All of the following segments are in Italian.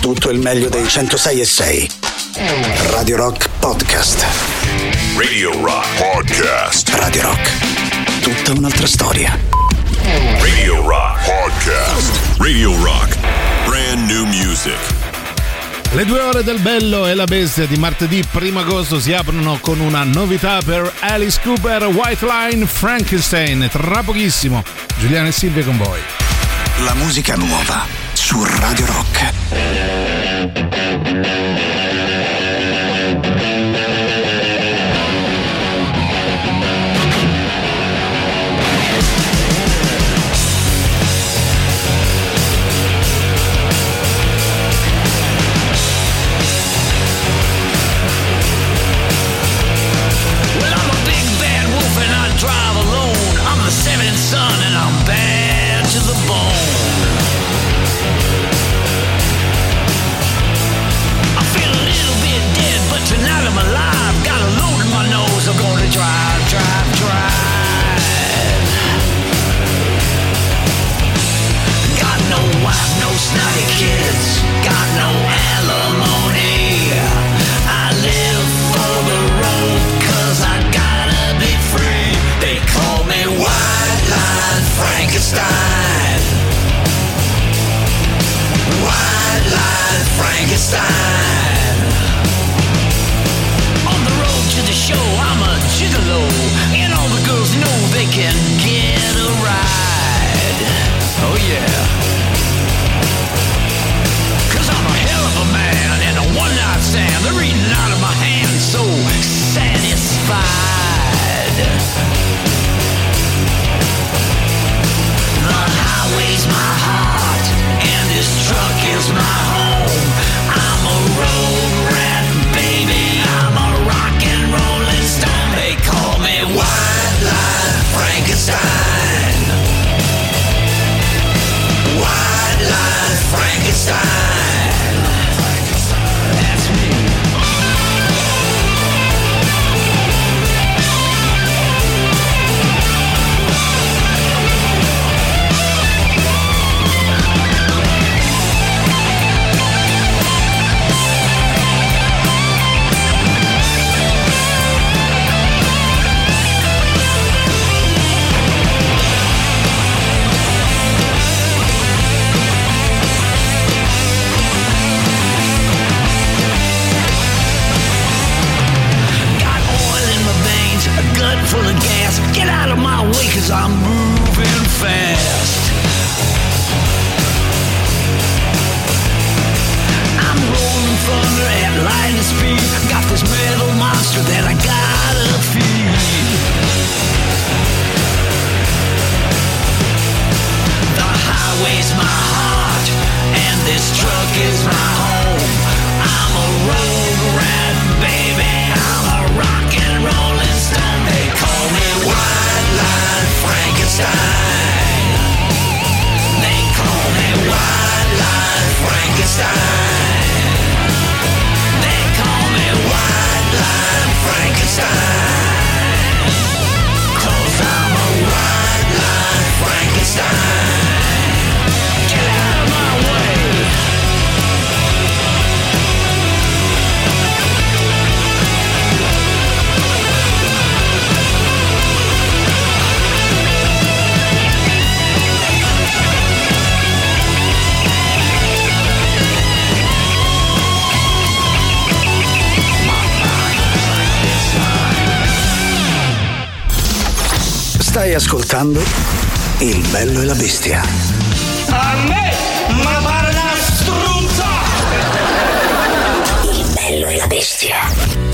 tutto il meglio dei 106 e 6. Radio Rock Podcast. Radio Rock Podcast. Radio Rock. Tutta un'altra storia. Radio Rock Podcast. Radio Rock. Brand new music. Le due ore del bello e la bestia di martedì 1 agosto si aprono con una novità per Alice Cooper, White Line, Frankenstein. Tra pochissimo, Giuliano e Silvia con voi. La musica nuova su Radio Rock. Snotty kids. Got no alimony. I live for the road cause I gotta be free. They call me White Line Frankenstein. White Line Frankenstein. On the road to the show, I'm a gigolo. And all the girls know they can get stand. They're eating out of my hand, so satisfied. The highway's my heart, and this truck is my home. I'm a road rat, baby. I'm a rock and rolling stone. They call me White Line Frankenstein. Ascoltando Il bello e la bestia. A me, ma pare una struzza! Il bello e la bestia.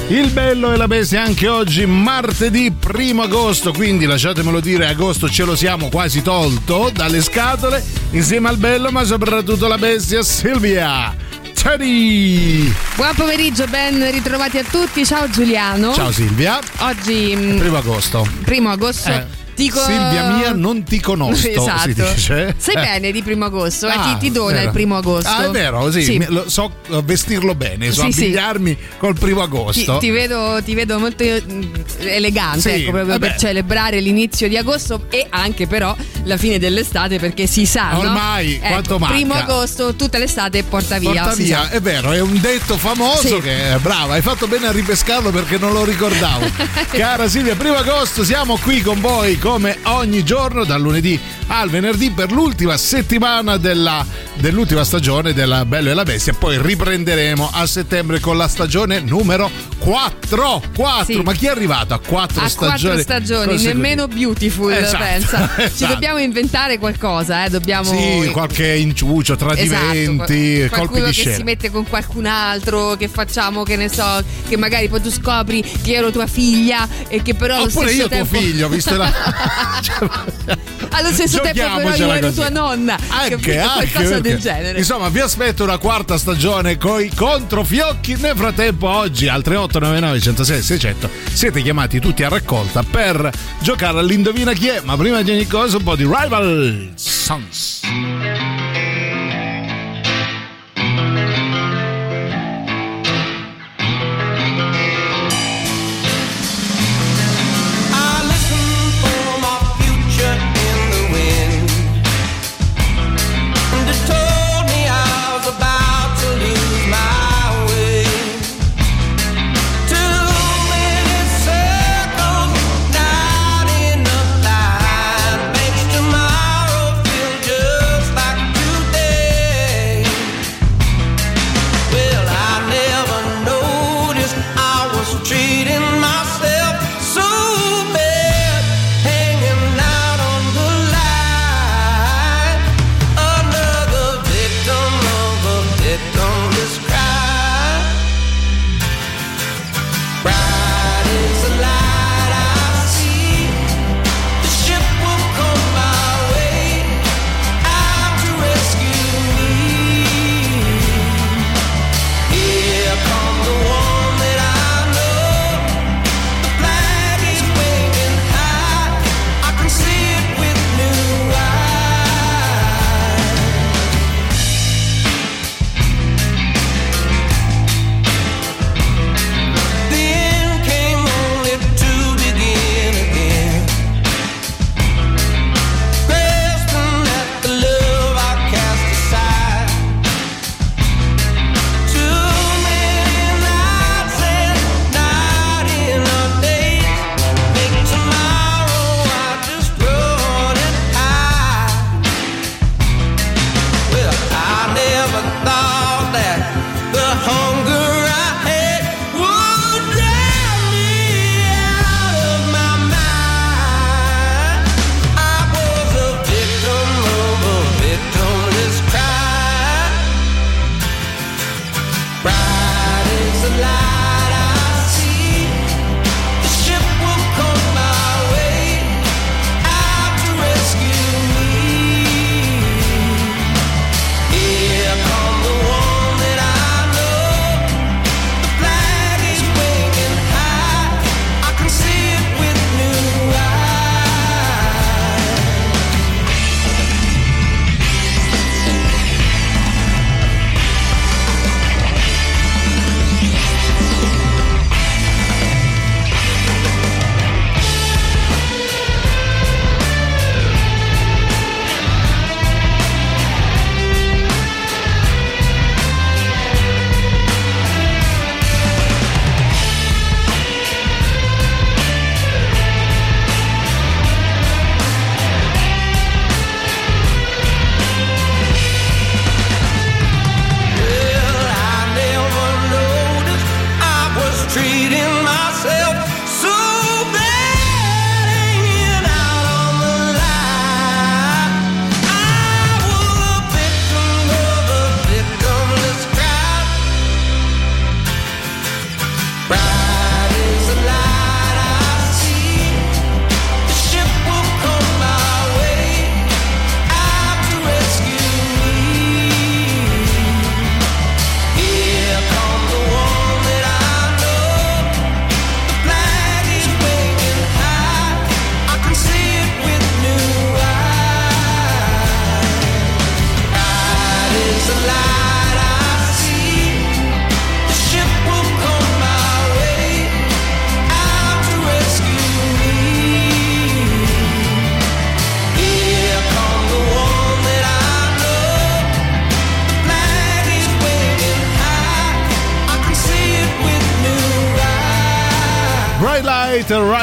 Il bello e la bestia anche oggi, martedì 1 agosto, quindi lasciatemelo dire, agosto ce lo siamo quasi tolto dalle scatole, insieme al bello ma soprattutto la bestia Silvia. Teddy! Buon pomeriggio, ben ritrovati a tutti. Ciao Giuliano. Ciao Silvia. Oggi, mm, Primo agosto. primo agosto. Eh. Dico- Silvia mia, non ti conosco. Esatto. Si dice. Sai Eh. bene di primo agosto, eh, Ah, ti, ti dona vero. il primo agosto. Ah, è vero, sì, Sì. lo- so eh, vestirlo bene, so Sì, sì. abbigliarmi col primo Ti, agosto. ti vedo, ti vedo molto mm, elegante, Sì, ecco, proprio vabbè. per celebrare l'inizio di agosto e anche però la fine dell'estate perché si sa. no? Ormai, Ecco, quanto manca? Primo agosto, tutta l'estate porta via. Porta via, è vero, è un detto famoso Sì. che eh, brava, hai fatto bene a ripescarlo perché non lo ricordavo. Cara Silvia, primo agosto siamo qui con voi come ogni giorno dal lunedì al venerdì per l'ultima settimana della, dell'ultima stagione della Bello e la Bestia, poi riprenderemo a settembre con la stagione numero 4. 4, Sì. ma chi è arrivato a 4 A stagioni? quattro stagioni, consecutive? nemmeno beautiful, Esatto, pensa. Ci esatto. dobbiamo inventare qualcosa, eh? Dobbiamo. Sì, qualche inciucio, tradimenti, Esatto, colpi qualcuno di che scena. si mette con qualcun altro, che facciamo, che ne so, che magari poi tu scopri che ero tua figlia e che però Oppure io tempo... tuo figlio, visto la... allo stesso tempo però io ero così. tua nonna, Anche, anche, qualcosa del genere. Insomma, vi aspetto una quarta stagione coi controfiocchi. Nel frattempo, oggi al 3899 106 600 siete chiamati tutti a raccolta per giocare all'Indovina chi è. Ma prima di ogni cosa, un po' di Rival Sons.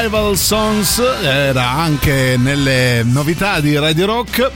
Rival Songs era anche nelle novità di Radio Rock.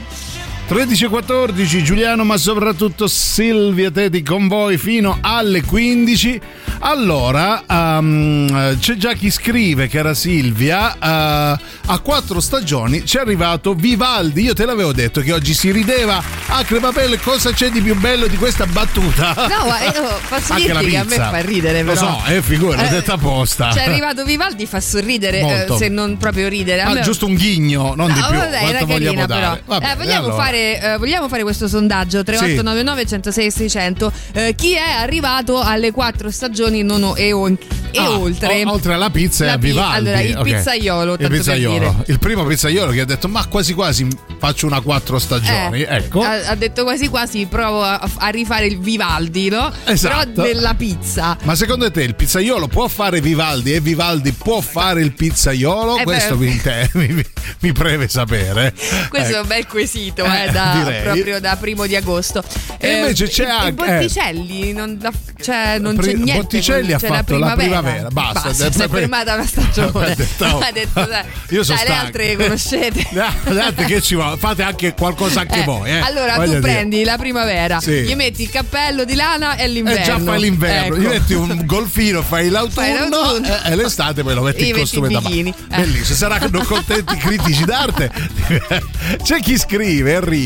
13.14 Giuliano ma soprattutto Silvia Teti con voi fino alle 15 allora um, c'è già chi scrive che era Silvia uh, a quattro stagioni ci è arrivato Vivaldi io te l'avevo detto che oggi si rideva a crepapelle cosa c'è di più bello di questa battuta No, ma io posso dirti che a me fa ridere, Lo però. so, eh, figura, Eh, detta apposta. C'è arrivato Vivaldi, fa sorridere, eh, se non proprio ridere. Ah, me- giusto un ghigno non di No, più vabbè, era vogliamo carina però. dare Va Eh, vogliamo, allora. fare, eh, vogliamo fare questo sondaggio 3899 106 600 Eh, chi è arrivato alle quattro stagioni non o- e, o- e Ah, oltre o- oltre alla pizza e a Vivaldi allora il ok. pizzaiolo il pizzaiolo il primo pizzaiolo che ha detto ma quasi quasi faccio una quattro stagioni Eh, ecco ha, ha detto quasi quasi provo a, a rifare il Vivaldi no? Esatto. però della pizza ma secondo te il pizzaiolo può fare Vivaldi e Vivaldi può fare il pizzaiolo? Eh. Questo mi, mi, mi preve sapere. questo è Ecco. un bel quesito Eh, eh, da, proprio da primo di agosto E invece c'è i anche- Botticelli non, da- cioè, non Pri- c'è niente Botticelli ha fatto la primavera, basta. si è fermata una stagione detto, oh. ha detto dai, Io sono dai, le altre conoscete Le altre che ci vuole? Fate anche qualcosa anche Eh, voi. Eh. Allora tu dire. prendi la primavera, Sì. gli metti il cappello di lana e l'inverno. E già fai l'inverno, Ecco. gli metti un golfino, fai l'autunno, Fai l'autunno. e, e l'estate poi lo metti in costume da bagno. Eh. Bellissimo, saranno contenti i critici d'arte. C'è chi scrive, Enrico,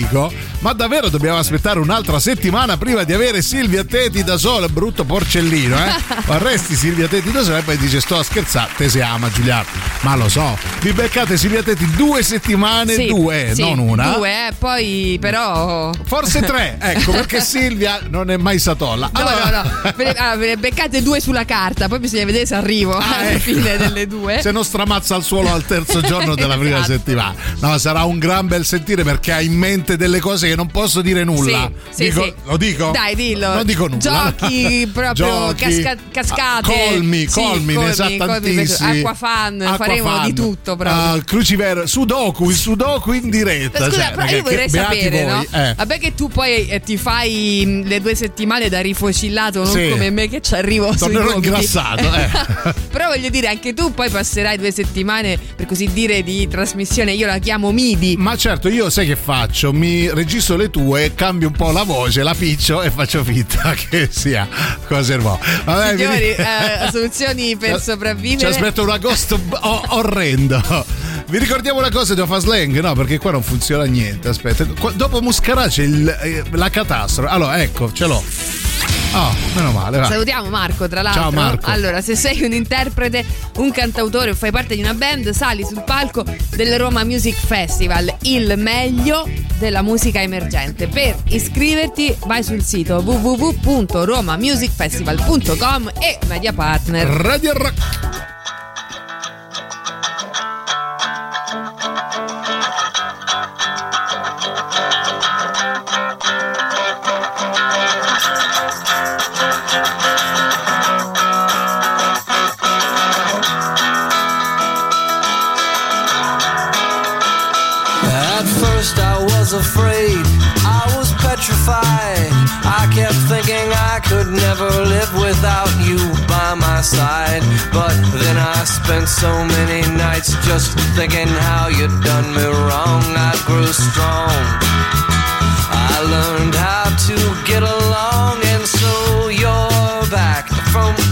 ma davvero dobbiamo aspettare un'altra settimana prima di avere Silvia Teti da sola, brutto porcellino, eh? Arresti Silvia Teti da sola e poi dice sto a scherzare, te si ama Giuliano. Ma lo so, vi beccate Silvia Teti due settimane, Sì, due, sì, non una. Due, eh, poi però. Forse tre, ecco, perché Silvia non è mai satolla. No, no, no. Ve ne, ah, ve ne beccate due sulla carta, poi bisogna vedere se arrivo Ah, alla ecco. fine delle due. Se non stramazza al suolo al terzo giorno della prima Esatto. settimana. No, sarà un gran bel sentire perché ha in mente delle cose che non posso dire nulla. Sì, Dico- sì. Lo dico? Dai, dillo. Non dico nulla. Giochi proprio casca- cascate. Ah, colmi, Sì, colmi, ne sa colmi, colmi, tantissimi. acquafan, faremo di tutto proprio. Ah, cruciver, sudoku, il sudoku in diretta. Ma Scusa, cioè, però io vorrei sapere, voi, no? eh. Vabbè che tu poi eh, ti fai mh, le due settimane da rifocillato, non Sì. come me che ci arrivo Tornerò ingrassato, eh. però voglio dire, anche tu poi passerai due settimane, per così dire, di trasmissione, io la chiamo MIDI. Ma certo, io sai che faccio? Mi registro le tue, cambio un po' la voce, la piccio e faccio finta che sia cose nuove. Vabbè, Signori, vi- eh, soluzioni per Ci sopravvivere. aspetta un agosto o- orrendo. Vi ricordiamo una cosa, devo fare slang? No, perché qua non funziona niente. Aspetta, qua- dopo Muscarà c'è il- eh, la catastrofe. Allora, ecco, ce l'ho. Oh, meno male, va. Salutiamo Marco, tra l'altro. Ciao, Marco. Allora, se sei un interprete, un cantautore o fai parte di una band, sali sul palco del Roma Music Festival, il meglio della musica emergente. Per iscriverti vai sul sito www.romamusicfestival.com e Media Partner. Radio Rock. Never live without you by my side. But then I spent so many nights just thinking how you'd done me wrong. I grew strong. I learned how to get along, and so you're back from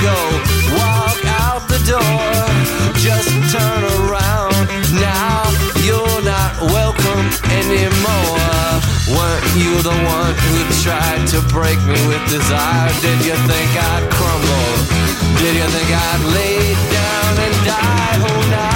go walk out the door. Just turn around. Now you're not welcome anymore. Weren't you the one who tried to break me with desire? Did you think I'd crumble? Did you think I'd lay down and die? Oh, now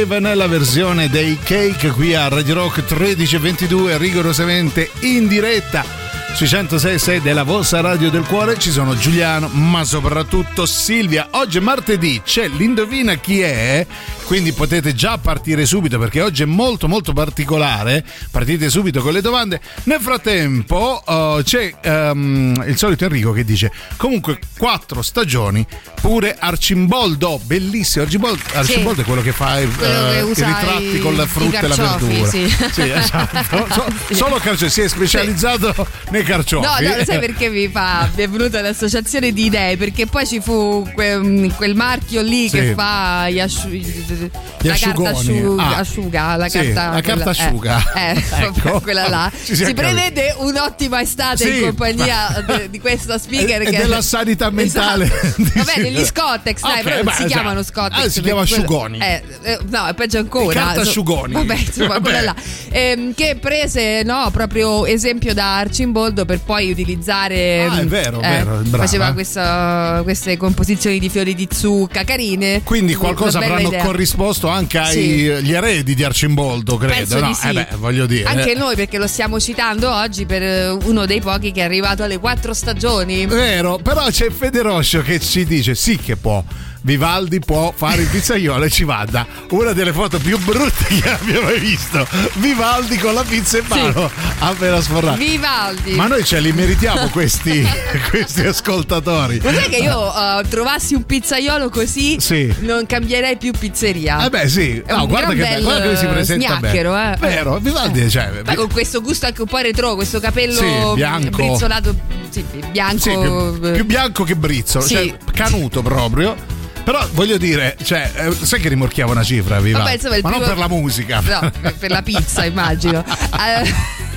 Survive nella versione dei Cake qui a Radio Rock 1322 rigorosamente in diretta sui 106.6 della vostra radio del cuore. Ci sono Giuliano ma soprattutto Silvia. Oggi è martedì c'è l'indovina chi è quindi potete già partire subito perché oggi è molto molto particolare. Partite subito con le domande. Nel frattempo oh, c'è ehm, il solito Enrico che dice comunque quattro stagioni pure Arcimboldo bellissimo. Arcimboldo, Arcimboldo è quello che fa il, Quello che eh, i usa ritratti i- con la frutta e la verdura. sì. esatto. So- solo carciofi si è specializzato nei carciofi. No, no, sai perché mi fa? Mi è venuta l'associazione di idee? Perché poi ci fu que- quel marchio lì Sì. che fa gli asciu- Gli la carta asciugoni. asciuga, Ah. asciuga, la Sì, carta, la carta quella- asciuga. Eh, eh, Ecco. quella là. Si, si prevede un'ottima estate Sì. in compagnia de- di questa speaker E- che della sanità mentale Esatto. di Va bene, gli Scottex, dai, beh, si chiamano Scottex. Ah, si chiama asciugoni. Eh, eh, no, è peggio ancora. Carta asciugoni. Vabbè, insomma, Vabbè. quella là. Ehm, che prese, no, proprio esempio da Arcimboldo per poi utilizzare. Ah, è mm, vero, vero, brava. Faceva questa- queste composizioni di fiori di zucca carine. quindi qualcosa avranno idea. Corrisposto anche agli eredi di Arcimboldo credo no? di sì. Eh beh, voglio dire Anche noi perché lo stiamo citando oggi per eh, uno dei pochi che è arrivato alle quattro stagioni. Vero, però c'è Federoscio che ci dice sì che può. Vivaldi può fare il pizzaiolo e ci vada. Una delle foto più brutte che abbia mai visto. Vivaldi con la pizza in mano, appena sforrato. Vivaldi. Ma noi ce li meritiamo questi, questi ascoltatori. Non è che io eh, trovassi un pizzaiolo così Sì. non cambierei più pizzeria. Eh beh sì, no, guarda che, bel, guarda che si presenta sgnacchero, bene. eh. Vero, Vivaldi cioè, Poi con questo gusto anche un po' retro, questo capello Sì, bianco. brizzolato, sì, bianco. Sì, più, più bianco che brizzo, Sì. cioè canuto proprio. Però voglio dire, cioè, eh, sai che rimorchiava una cifra, Vivaldi? Vabbè, insomma, Ma non primo- per la musica. No, per la pizza, immagino.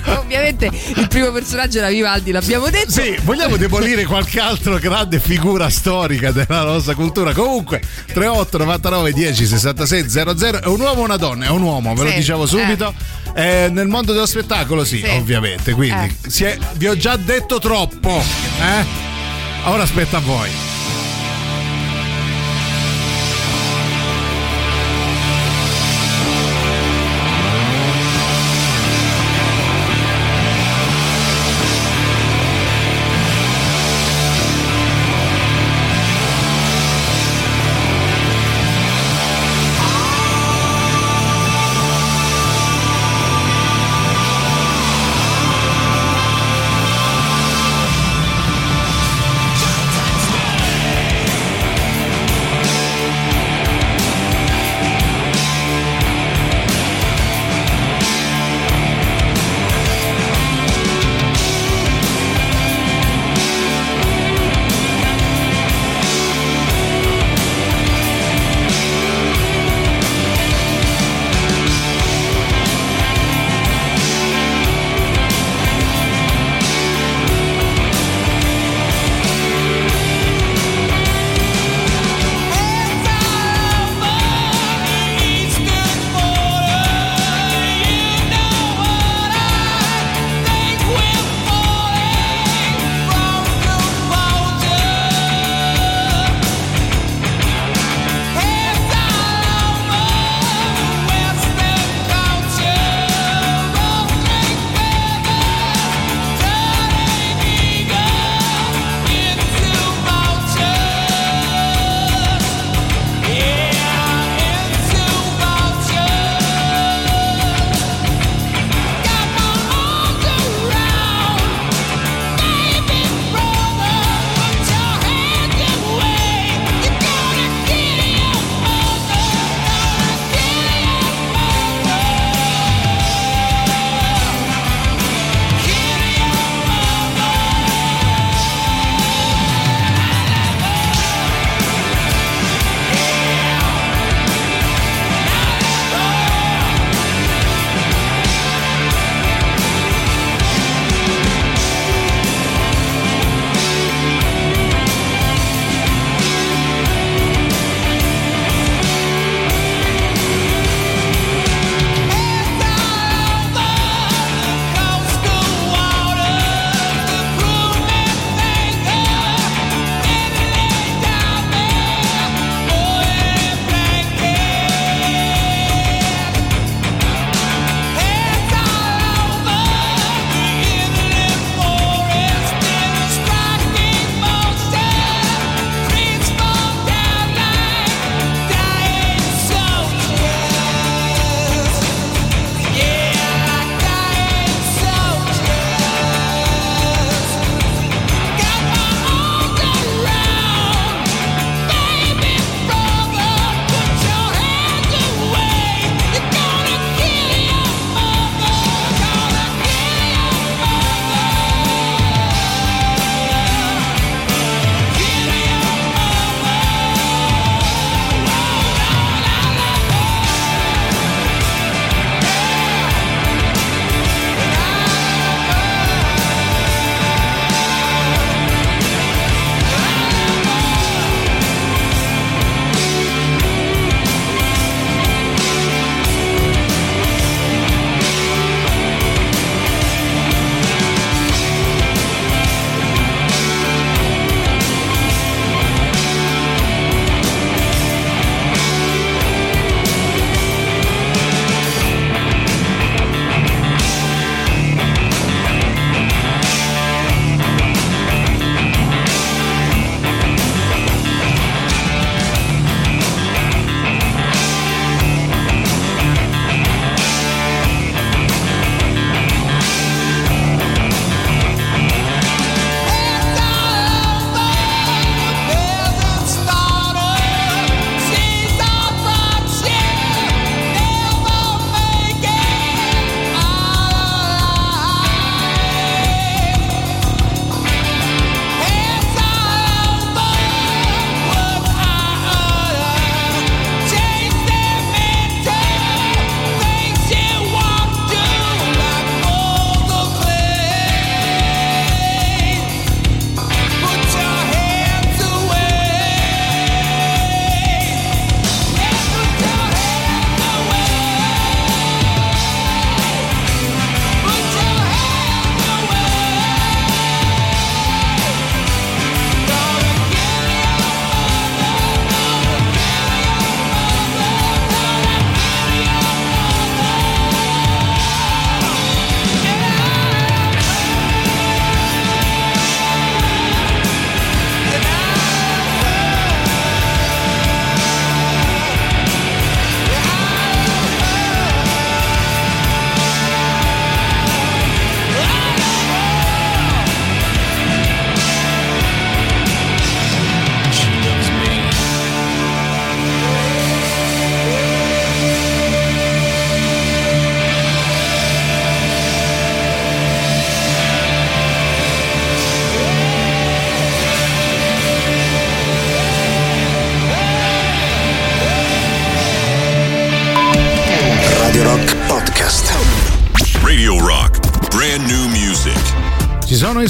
Eh, Ovviamente il primo personaggio era Vivaldi, l'abbiamo detto. Sì, vogliamo demolire qualche altro grande figura storica della nostra cultura. Comunque, 38 99 10 66 00 è un uomo o una donna? È un uomo, ve lo Sì, diciamo subito. Eh, nel mondo dello spettacolo, sì, Sì. ovviamente. Quindi Eh. si è- vi ho già detto troppo. Eh? Ora aspetta a voi.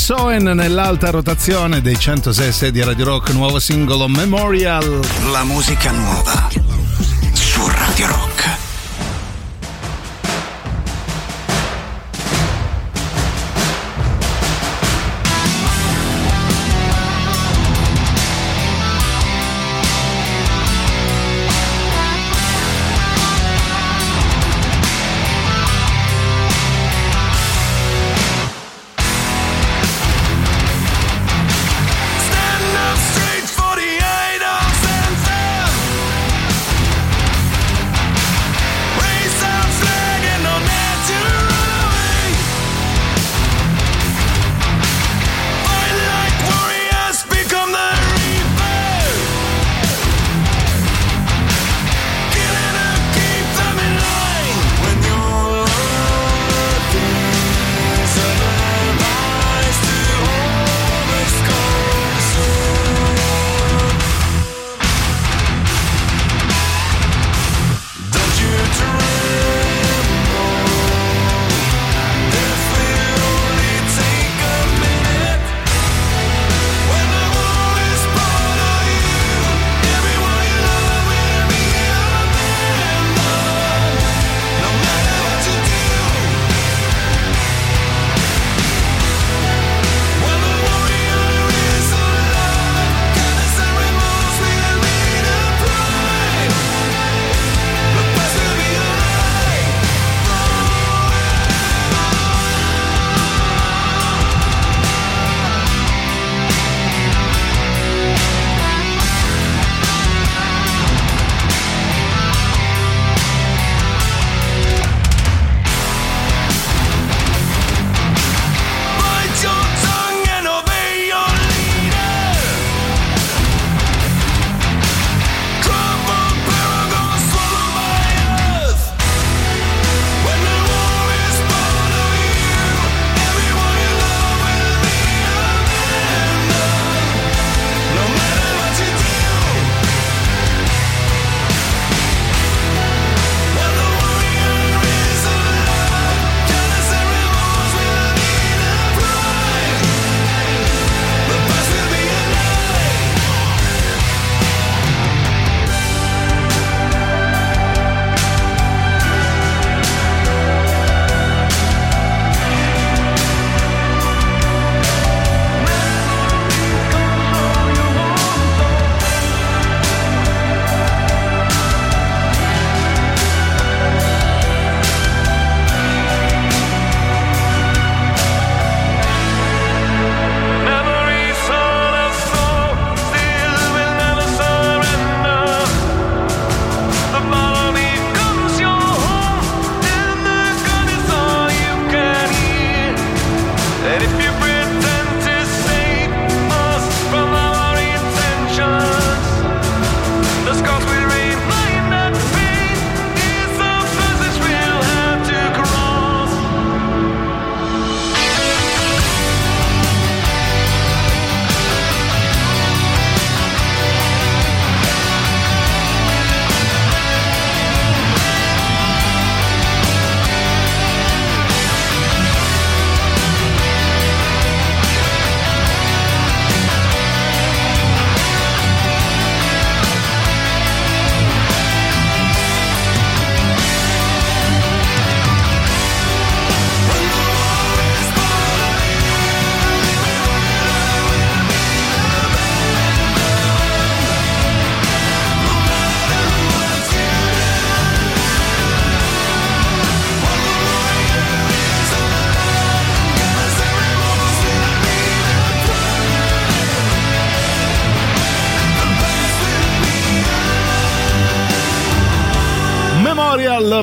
Soen nell'alta rotazione dei 106 di Radio Rock, nuovo singolo Memorial. La musica nuova su Radio Rock.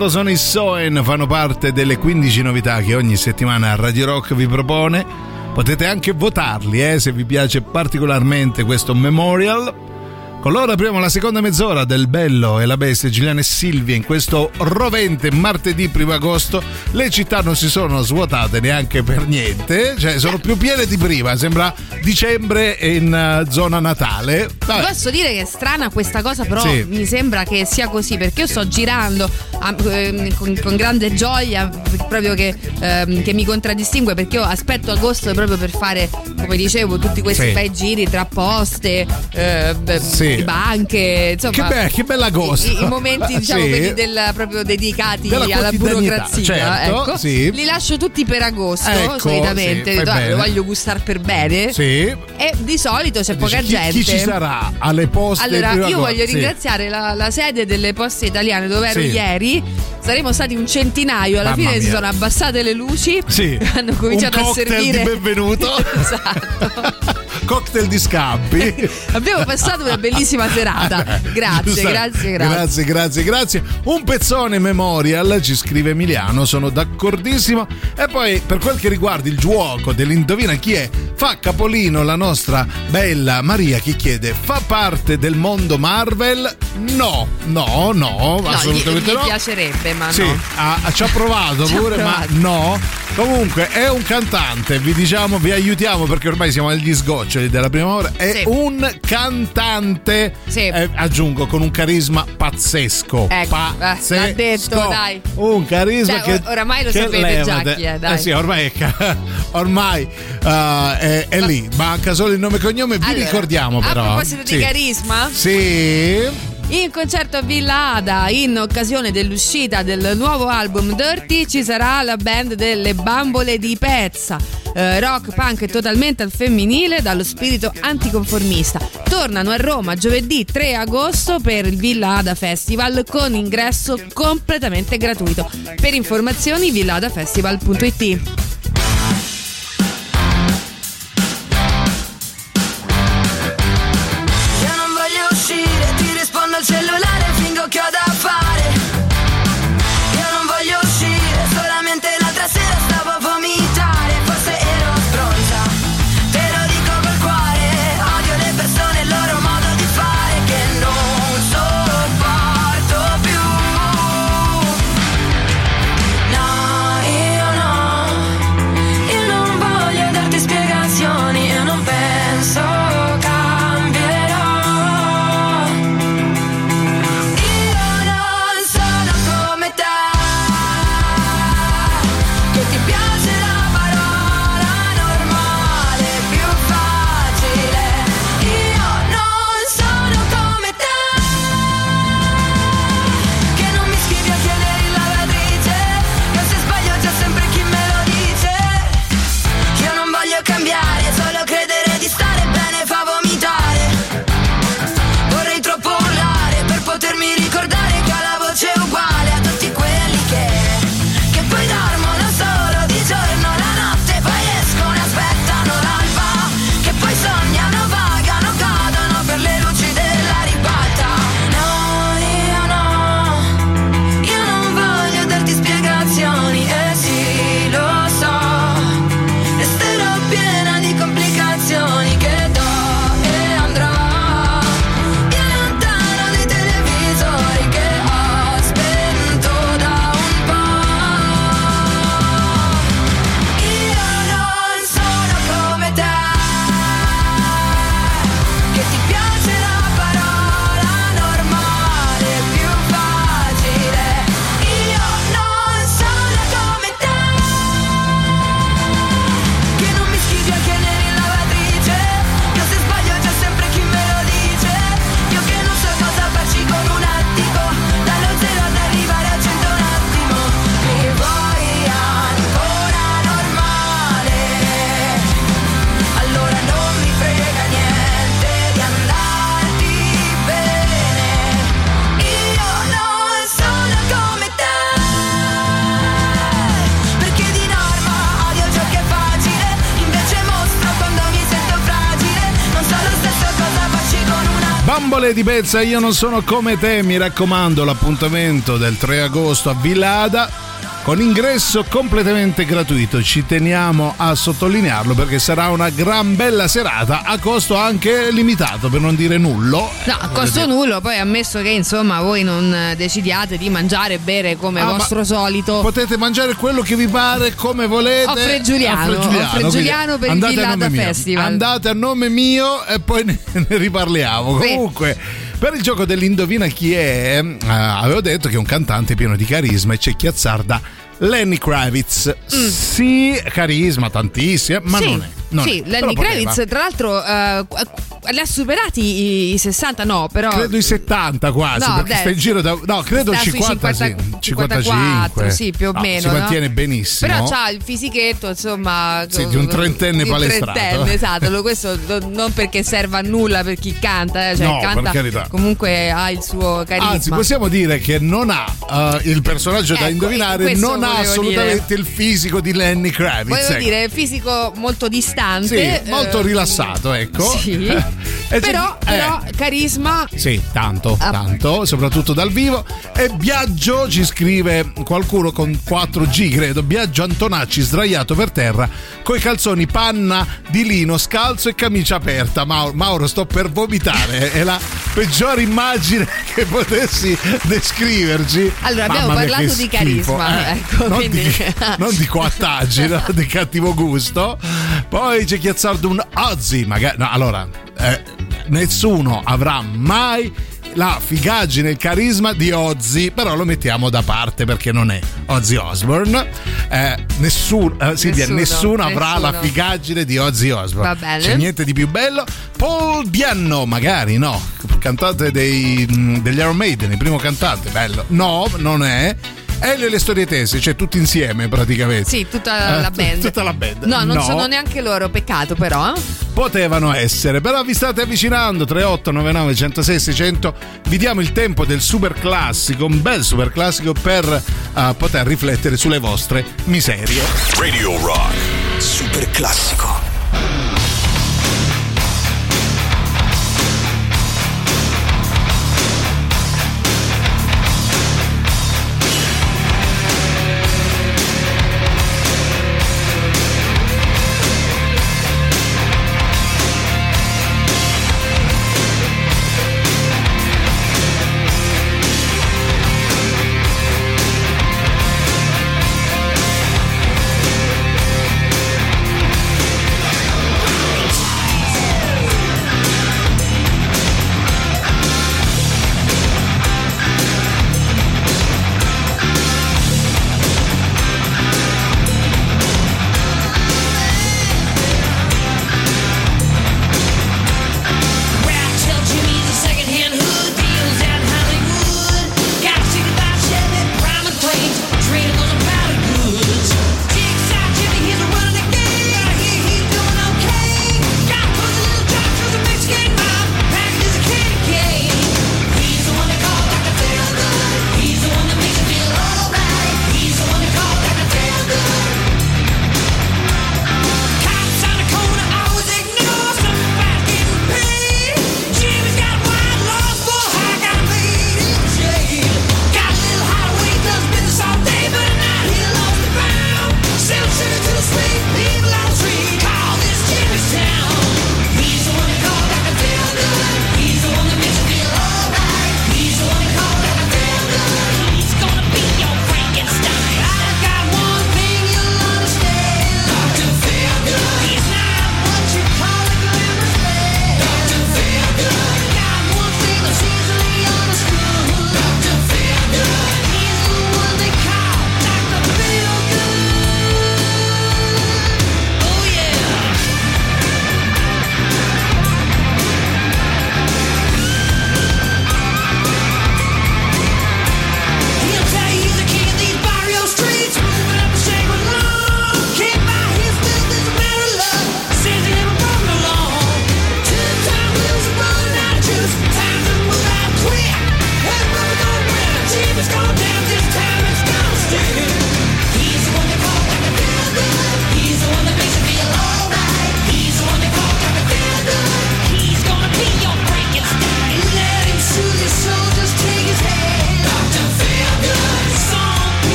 loro sono i Soen, fanno parte delle 15 novità che ogni settimana Radio Rock vi propone. Potete anche votarli eh, se vi piace particolarmente questo memorial. Con loro apriamo la seconda mezz'ora del Bello e la Bestia, Giuliano e Silvia. In questo rovente martedì 1 agosto le città non si sono svuotate neanche per niente, cioè sono più piene di prima, sembra dicembre in eh, zona Natale. Vabbè. Posso dire che è strana questa cosa, però Sì. mi sembra che sia così perché io sto girando a- ehm, con, con grande gioia, proprio che, ehm, che mi contraddistingue perché io aspetto agosto proprio per fare, come dicevo, tutti questi Sì. bei giri tra poste, eh, beh, Sì. Banche, insomma. Che, be- che bella agosto! I, i momenti diciamo Sì. del, proprio dedicati Della alla burocrazia certo, ecco. sì. li lascio tutti per agosto Ecco, solitamente sì, "Ah, bene." lo voglio gustare per bene Sì. e di solito c'è poca Dici, chi, gente chi ci sarà alle poste? allora, io agosto? voglio ringraziare la, la sede delle poste italiane dove ero ieri. Saremo stati un centinaio. Alla Mamma fine si mia. sono abbassate le luci. Sì. Hanno cominciato a servire. benvenuto. esatto. Cocktail di scampi. Abbiamo passato una bellissima serata. Grazie, grazie, grazie. Grazie, grazie, grazie. Un pezzone memorial, ci scrive Emiliano, sono d'accordissimo. E poi per quel che riguarda il gioco dell'indovina chi è, fa capolino la nostra bella Maria che chiede, fa parte del mondo Marvel? No, no, no, No, assolutamente gli, no. piacerebbe, ma Sì, no. ha- ci ha provato Ci pure, provato. ma no. Comunque è un cantante, vi diciamo, vi aiutiamo perché ormai siamo agli sgoccioli della prima ora. È Sì. un cantante, Sì. eh, aggiungo, con un carisma pazzesco. Ecco, eh, pazzesco. l'ha detto, dai. Un carisma Cioè, che. oramai lo che sapete già chi è, dai. Eh sì, ormai ormai, eh, è, è lì. Manca solo il nome e cognome. Vi Allora, ricordiamo, però. A proposito Sì. di carisma, Sì. In concerto a Villa Ada, in occasione dell'uscita del nuovo album Dirty, ci sarà la band delle Bambole di Pezza. Eh, rock punk totalmente al femminile dallo spirito anticonformista. Tornano a Roma giovedì 3 agosto per il Villa Ada Festival con ingresso completamente gratuito. Per informazioni villadafestival.it. Bambole di pezza, io non sono come te, mi raccomando, l'appuntamento del 3 agosto a Villada. Con ingresso completamente gratuito. Ci teniamo a sottolinearlo perché sarà una gran bella serata a costo anche limitato, per non dire nullo. No, a costo nullo, poi ammesso che insomma voi non eh, decidiate di mangiare e bere come Ah, vostro solito. Potete mangiare quello che vi pare, come volete. Offre Giuliano, Offre offre quindi Giuliano per il andate a Villada nome mio. Festival. Andate a nome mio e poi ne, ne riparliamo. Sì. Comunque, per il gioco dell'indovina chi è, eh, avevo detto che è un cantante pieno di carisma e c'è chi azzarda Lenny Kravitz. Sì, carisma tantissimo, ma Mm. sì, non è. Non sì, è. Lenny Kravitz, tra l'altro, eh, qu- li ha superati i, i 60, no, però. Credo i 70 quasi, No, perché sta in giro da... No, credo sta sui 50, 50, sì, 54, sì, più o No, meno. Si no? mantiene benissimo. Però c'ha il fisichetto, insomma. Sì, di un trentenne di palestrato. trentenne, esatto. Questo non perché serva a nulla per chi canta, eh, cioè No, canta per carità. comunque ha il suo carisma. Anzi, possiamo dire che non ha eh, il personaggio da Ecco, indovinare, questo non ha assolutamente il fisico di Lenny Kravitz. Volevo ecco. dire, fisico molto distante. Sì, molto eh, rilassato, ecco. Sì. Però, eh, però, carisma. Sì, tanto, Ah. tanto, soprattutto dal vivo. E Biagio ci scrive qualcuno con 4G, credo. Biagio Antonacci sdraiato per terra coi calzoni panna di lino scalzo e camicia aperta. Mauro, Mauro, sto per vomitare. È la peggiore immagine che potessi descriverci. Allora, abbiamo Mamma mia, parlato di schifo. carisma, Eh, ecco, non, quindi- di, non di coattaggine, di cattivo gusto. Poi c'è chi ha azzardato un Ozzy, magari. No, allora, eh, nessuno avrà mai la figaggine e il carisma di Ozzy, però lo mettiamo da parte perché non è Ozzy Osbourne. Eh, nessuno, eh, Silvia, Nessuno, nessuno avrà nessuno. la figaggine di Ozzy Osbourne. C'è niente di più bello. Paul Dianno, magari no, cantante dei, mm, degli Iron Maiden, il primo cantante, bello. No, non è. Elio e le storie tese, cioè tutti insieme praticamente. Sì, tutta Eh, la band. Tutta la band. No, non No. sono neanche loro, peccato però. eh. Potevano essere, però vi state avvicinando 3899 106 600. Vi diamo il tempo del super classico, un bel super classico per eh, poter riflettere sulle vostre miserie. Radio Rock. Super classico.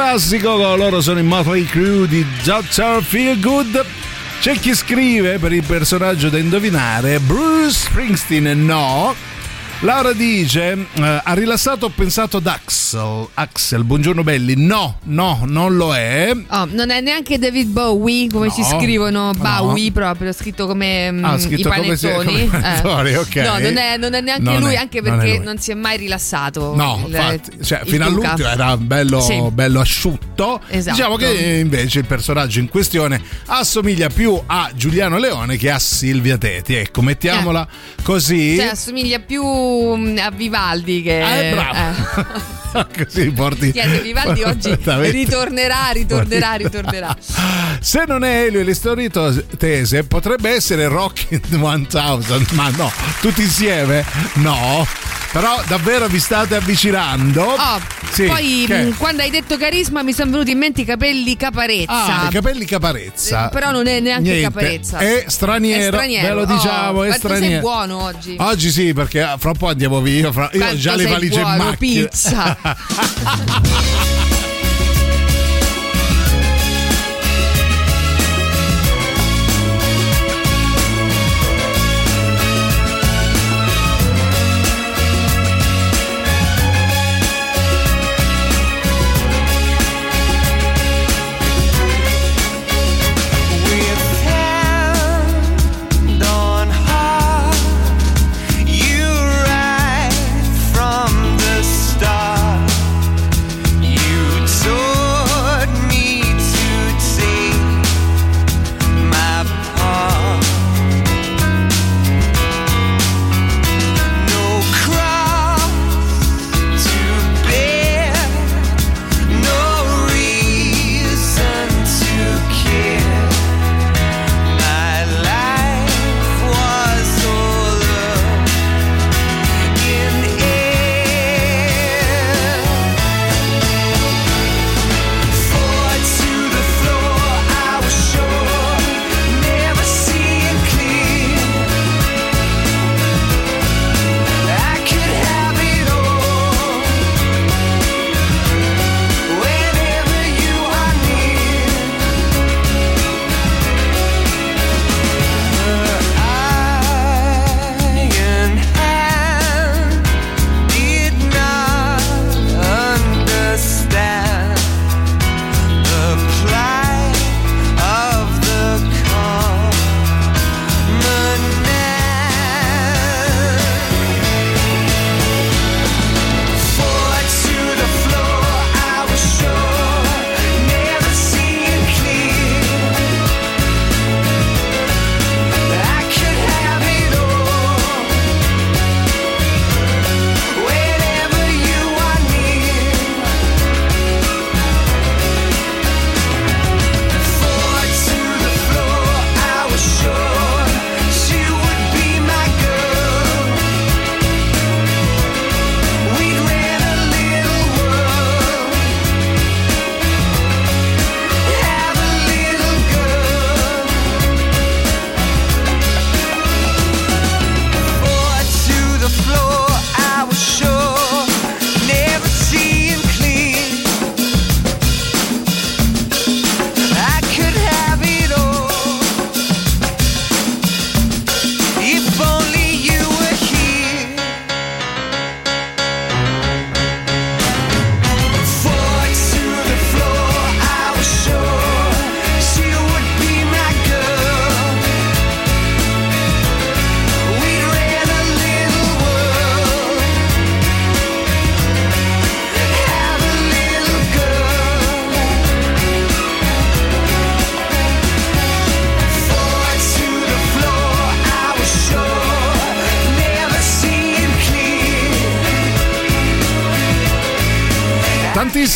Classico, loro sono i Motley Crew di Dr. Feel Good. C'è chi scrive per il personaggio da indovinare, Bruce Springsteen no. Laura dice, eh, ha rilassato ho pensato ad Axel. Axel, buongiorno belli. No, no, non lo è. Oh, non è neanche David Bowie, come No. ci scrivono, No. Bowie proprio, scritto come mm, Ah, scritto i come se- panettoni. come i panettoni, ok. No, non è, non è neanche Non lui, è- anche non perché lui. non, si è mai rilassato. No, il- infatti, cioè, fino all'ultimo era bello, Sì. bello asciutto. Esatto. Diciamo che invece il personaggio in questione assomiglia più a Giuliano Leone che a Silvia Teti. Ecco, mettiamola così. Cioè, assomiglia più a Vivaldi che. Eh, bravo. eh. così porti. Niente, Vivaldi oggi ritornerà, ritornerà, ritornerà. Se non è Elio e le storie to- tese, potrebbe essere Rockin' 1000, ma no, tutti insieme? No. Però davvero vi state avvicinando. Oh, Sì, poi che? mh, quando hai detto carisma mi sono venuti in mente i capelli caparezza. Ah, i capelli caparezza. Eh, però non è neanche Niente. caparezza. È straniero, È straniero. ve lo diciamo, Oh, è tu sei straniero. buono oggi. Oggi sì, perché fra un po' andiamo via. fra- Io ho già le valigie in buono, macchina. pizza.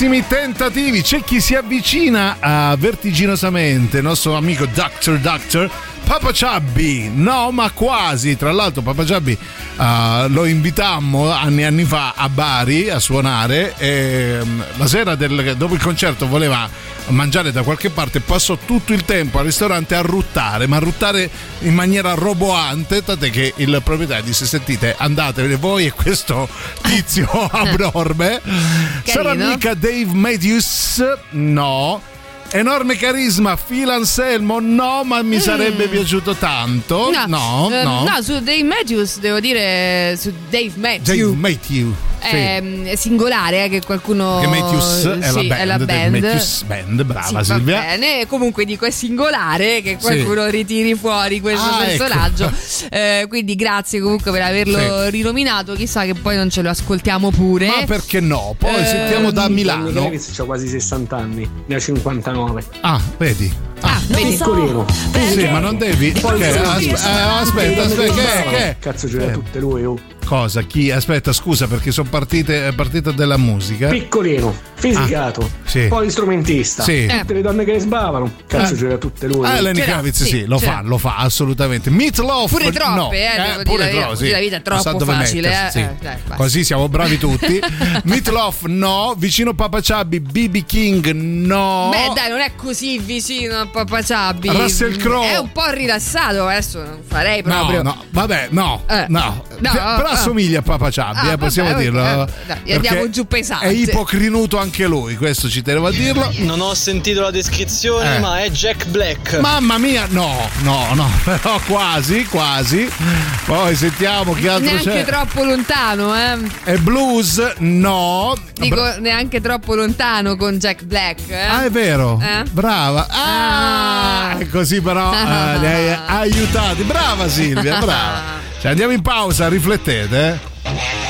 Tantissimi tentativi, c'è chi si avvicina a vertiginosamente, il nostro amico Dr. Doctor Papa Chubby, no, ma quasi. Tra l'altro, Papa Chubby eh, lo invitammo anni e anni fa a Bari a suonare. E mm, la sera del- dopo il concerto voleva mangiare da qualche parte. Passò tutto il tempo al ristorante a ruttare, ma a ruttare in maniera roboante. Tant'è che il proprietario disse: Sentite, andatevene voi e questo tizio abnorme. Sarà mica Dave Matthews? No. Enorme carisma, Phil Anselmo? No, ma mi sarebbe piaciuto tanto. No, eh, no. no, su Dave Matthews devo dire su Dave Matthews. Dave Matthews. Sì. È, è singolare eh, che qualcuno Che Matthews è, sì, la band, è la band. Matthews Band, brava Sì, Silvia. bene. Comunque dico è singolare che qualcuno ritiri fuori questo Ah, ecco. personaggio. Eh, quindi grazie comunque per averlo Sì. rinominato. Chissà che poi non ce lo ascoltiamo pure. Ma perché no? Poi Eh, sentiamo da Milano. Kravitz ha quasi 60 anni, ne ha 59. Ah, vedi? Ah, vedi. Piccolino. Sì, ma non devi. Poi sì. eh, aspetta, aspetta, che, che? Cazzo c'era Eh. tutte lui, oh. Cosa? Chi? Aspetta, scusa, perché sono partite, è partita della musica. Piccolino, fisicato, Ah, sì. poi strumentista. Sì. Tutte le donne che ne sbavano. Cazzo Eh. c'era tutte lui. Ah, Lenny Kravitz sì, sì, lo fa, lo fa assolutamente. Meatloaf Pure troppe, no. eh, devo dire pure la verità, troppo, così la vita è troppo facile, mettersi, eh. sì. Eh, dai. Così siamo bravi tutti. Meatloaf no, vicino Papa Chubby, BB King no. Beh, dai, non è così vicino a Papa Chubby. Russell Crowe. È un po' rilassato, adesso non farei No, proprio. no, vabbè, no, Eh. no, No, però ah. assomiglia a Papa Chubby, Ah, eh, possiamo vabbè, dirlo. ok, dai, perché andiamo giù pesante. È ipocrinuto anche lui, questo ci tenevo a dirlo. Non ho sentito la descrizione, Eh. ma è Jack Black. Mamma mia, no, no, no, però quasi, quasi. Poi sentiamo chi altro Neanche c'è. troppo lontano, eh. E blues, no. Dico Bra- neanche troppo lontano con Jack Black. Eh? Ah, è vero. Eh? Brava. Ah, Ah. così però eh, li hai aiutati. Brava Silvia, brava. Cioè, andiamo in pausa, riflettete. eh.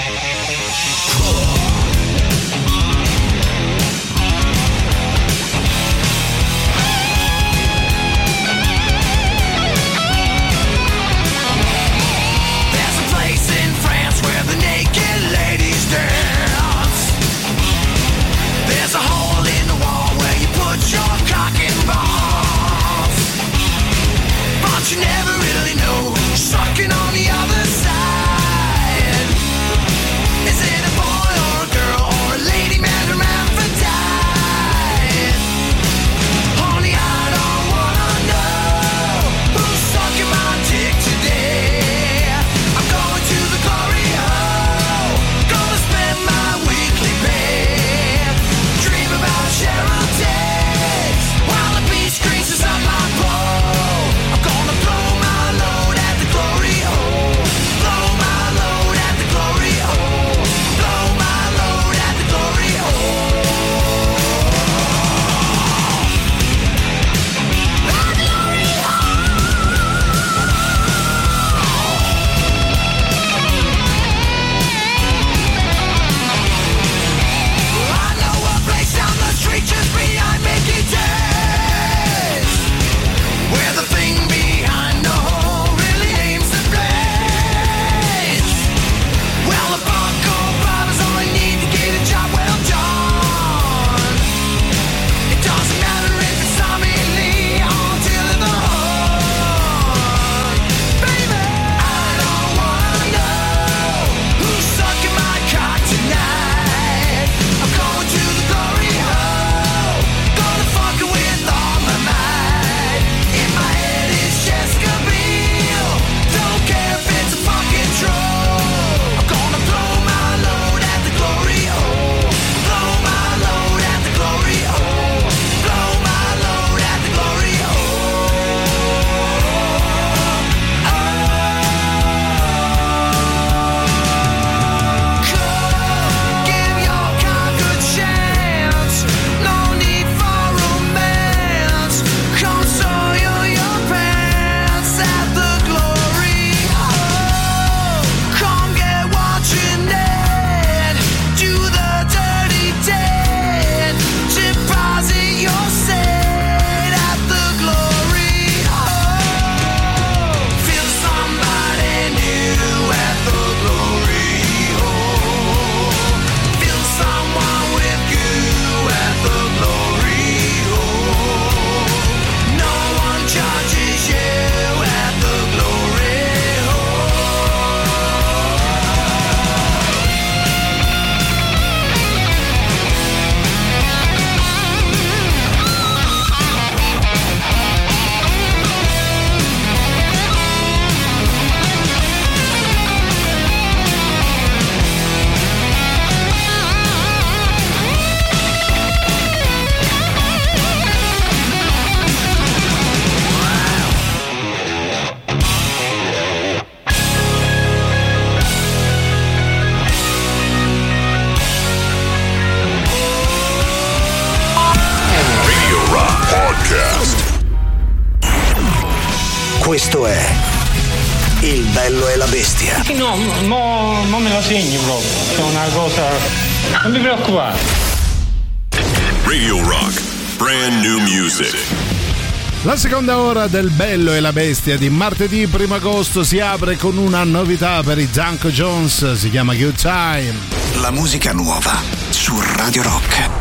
La seconda ora del Bello e la Bestia di martedì 1 agosto si apre con una novità per i Zanko Jones, si chiama Good Time. La musica nuova su Radio Rock.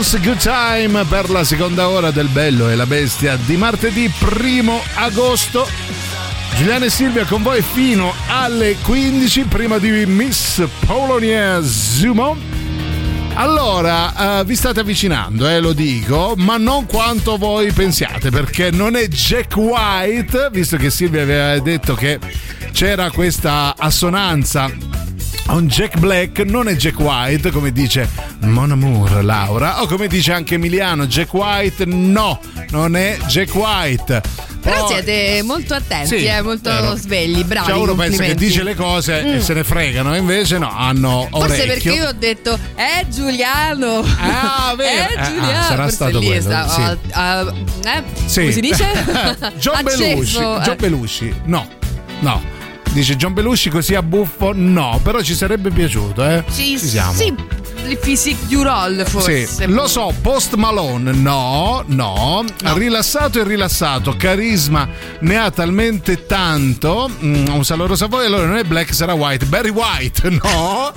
Jones, Good Time per la seconda ora del Bello e la Bestia di martedì 1 agosto. Giuliano e Silvia con voi fino alle 15 prima di Miss Polonia Zumo. Allora, eh, vi state avvicinando, eh, lo dico, ma non quanto voi pensiate, perché non è Jack White, visto che Silvia aveva detto che c'era questa assonanza un Jack Black non è Jack White, come dice Mon Amour Laura, o come dice anche Emiliano, Jack White no, non è Jack White. Però Poi- siete molto attenti, Sì, eh, molto vero. svegli, bravi. Cioè uno pensa che dice le cose e Mm. se ne fregano, invece no, hanno Forse orecchio. perché io ho detto è Giuliano. Ah, vero. È Eh, ah, Giuliano. sarà Forse stato lì quello, sta- sì. oh, ah, eh? Sì. Come si dice? John Belushi. eh. John Belushi. No, no. Dice John Belushi così a buffo? No, però ci sarebbe piaciuto, eh? Ci, Ci siamo. Sì, physique du roll, forse. Sì, lo so, Post Malone, no, no, rilassato e rilassato, carisma ne ha talmente tanto, mm, un saluto rosa voi, allora non è Black, sarà White, Barry White, no,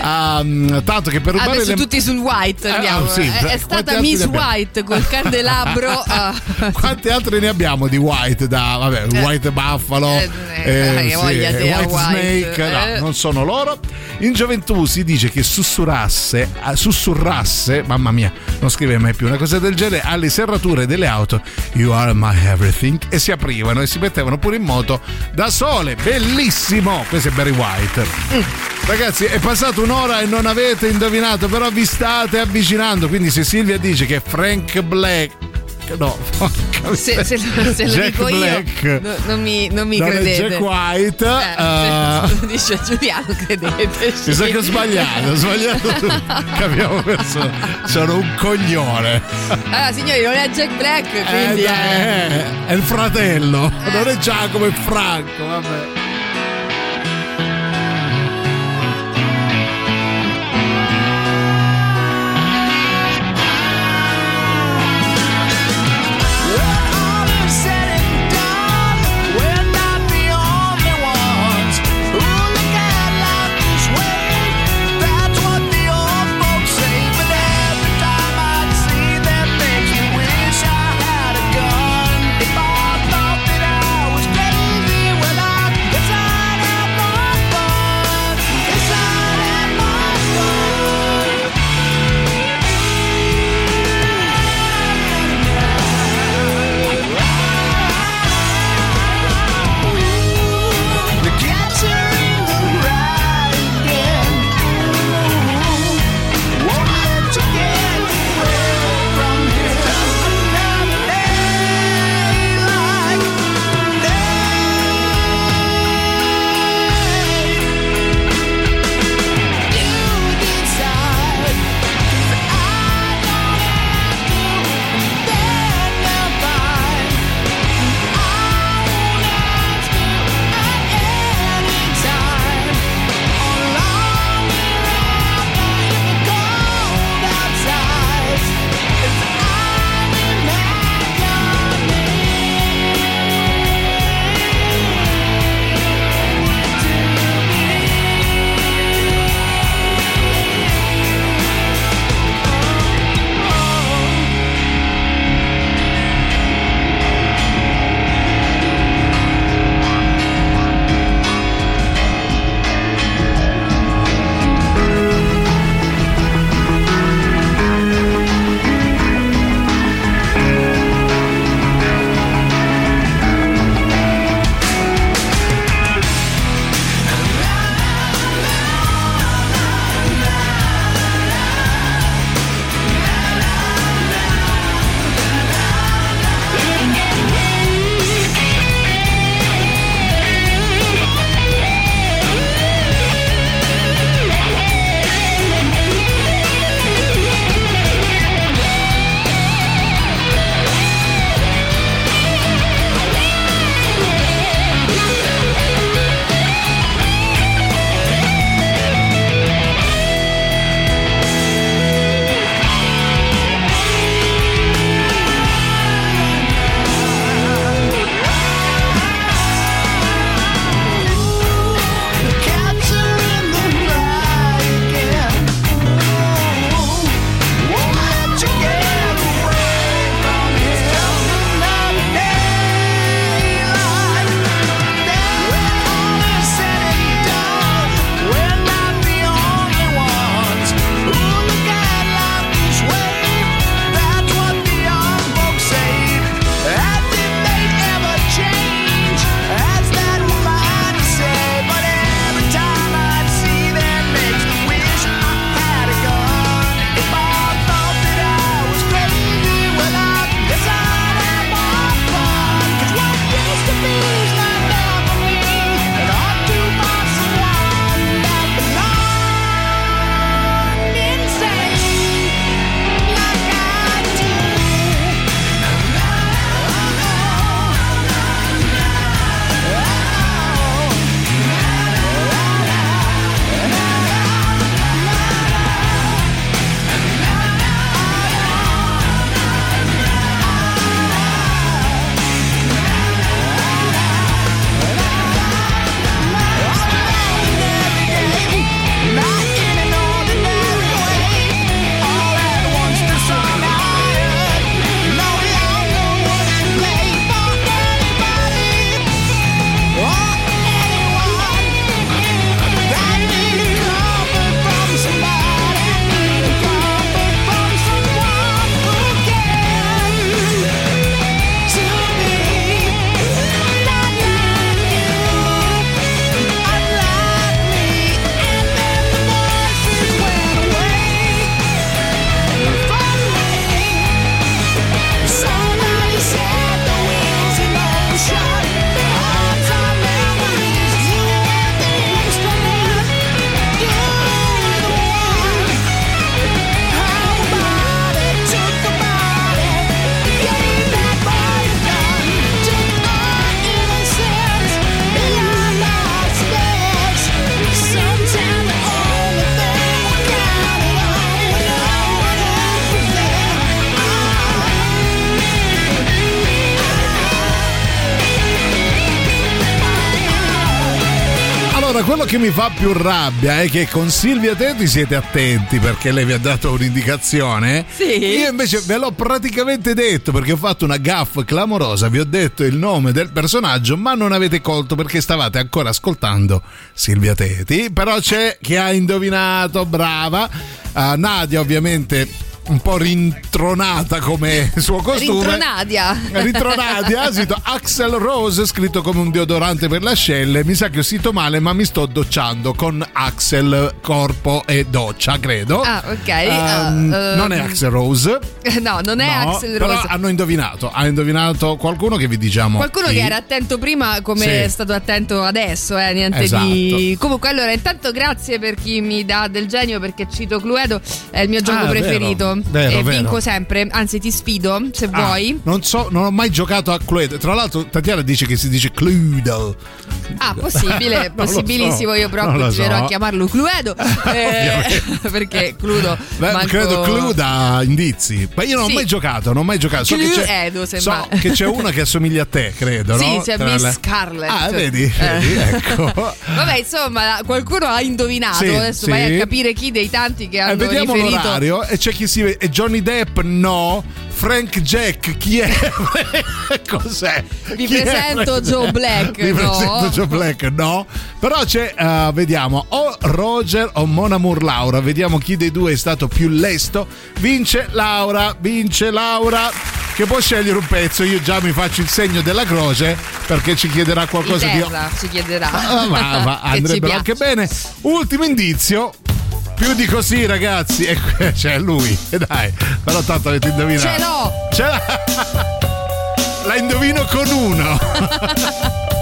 Um, tanto che per rubare Adesso le... tutti sul white Eh, andiamo. oh, sì, è, è quanti stata Miss? White col candelabro. ah. Quante altre ne abbiamo di White? Da, vabbè, Eh. White Buffalo, Eh, eh, di White White, Snake, no, eh. non sono loro. In gioventù si dice che sussurrasse, eh, sussurrasse, mamma mia, non scrive mai più una cosa del genere, alle serrature delle auto, You are my everything, e si aprivano e si mettevano pure in moto da sole. Bellissimo! Questo è Barry White. Mm. Ragazzi, è passata un'ora e non avete indovinato, però vi state avvicinando. Quindi, se Silvia dice che Frank Black. No, Se, se lo, se lo Jack dico Black. io, no- non mi, non mi è credete. Jack White. Eh, eh, se lo dice Giuliano, credete. mi sa che ho sbagliato, ho sbagliato tutto. Abbiamo perso. Sono un coglione. Allora, signori, non è Jack Black, Eh, quindi. dai, eh. eh, è il fratello, non è Giacomo, è Franco, vabbè. Che mi fa più rabbia è che con Silvia Teti siete attenti perché lei vi ha dato un'indicazione. Sì. Io invece ve l'ho praticamente detto perché ho fatto una gaff clamorosa, vi ho detto il nome del personaggio, ma non avete colto perché stavate ancora ascoltando Silvia Teti. Però c'è chi ha indovinato, brava. Ah, Nadia, ovviamente. Un po' rintronata come suo costume. Rintronadia. Ritronadia, sito Axel Rose, scritto come un deodorante per le ascelle. Mi sa che ho sito male, ma mi sto docciando con Axel Corpo e Doccia, credo. Ah, ok. Ehm, Ah, non è Axel Rose. No, non è no, Axel però Rose. hanno indovinato. Ha indovinato qualcuno che vi diciamo. Qualcuno chi. che era attento prima come Sì. è stato attento adesso, eh, niente Esatto. di... Comunque allora intanto grazie per chi mi dà del genio perché cito Cluedo, è il mio gioco Ah, preferito vero, e vero. vinco sempre, anzi ti sfido se Ah, vuoi. Non so, non ho mai giocato a Cluedo. Tra l'altro, Tatiana dice che si dice Cluedo. Ah, possibile, possibilissimo, so, io lo continuerò so. a chiamarlo Cluedo eh, perché Cludo Beh, manco- credo Clue dà indizi. Ma io non Sì. ho mai giocato, non ho mai giocato. So che c'è, Cluedo, so sembra. che c'è una che assomiglia a te, credo. Sì, no? c'è Tra Miss le- Scarlett. Ah, vedi, Eh. vedi, ecco. Vabbè, insomma, qualcuno ha indovinato. Sì, Adesso sì. vai a capire chi dei tanti che Eh, hanno vediamo riferito. l'orario e c'è chi si vede. E Johnny Depp no. Frank Jack, chi è? Cos'è? Vi Chi è? presento Joe Black, Vi no? presento Joe Black, no. Però c'è, eh, vediamo, o Roger o Mona Moore Laura. Vediamo chi dei due è stato più lesto. Vince Laura, vince Laura. Che può scegliere un pezzo. Io già mi faccio il segno della croce perché ci chiederà qualcosa di. ci chiederà. Ah, ma, ma andrebbero anche bene. Ultimo indizio. Più di così, ragazzi. E c'è lui. E dai, però tanto avete indovinato. Ce l'ho! Ce l'ha. La indovino con uno.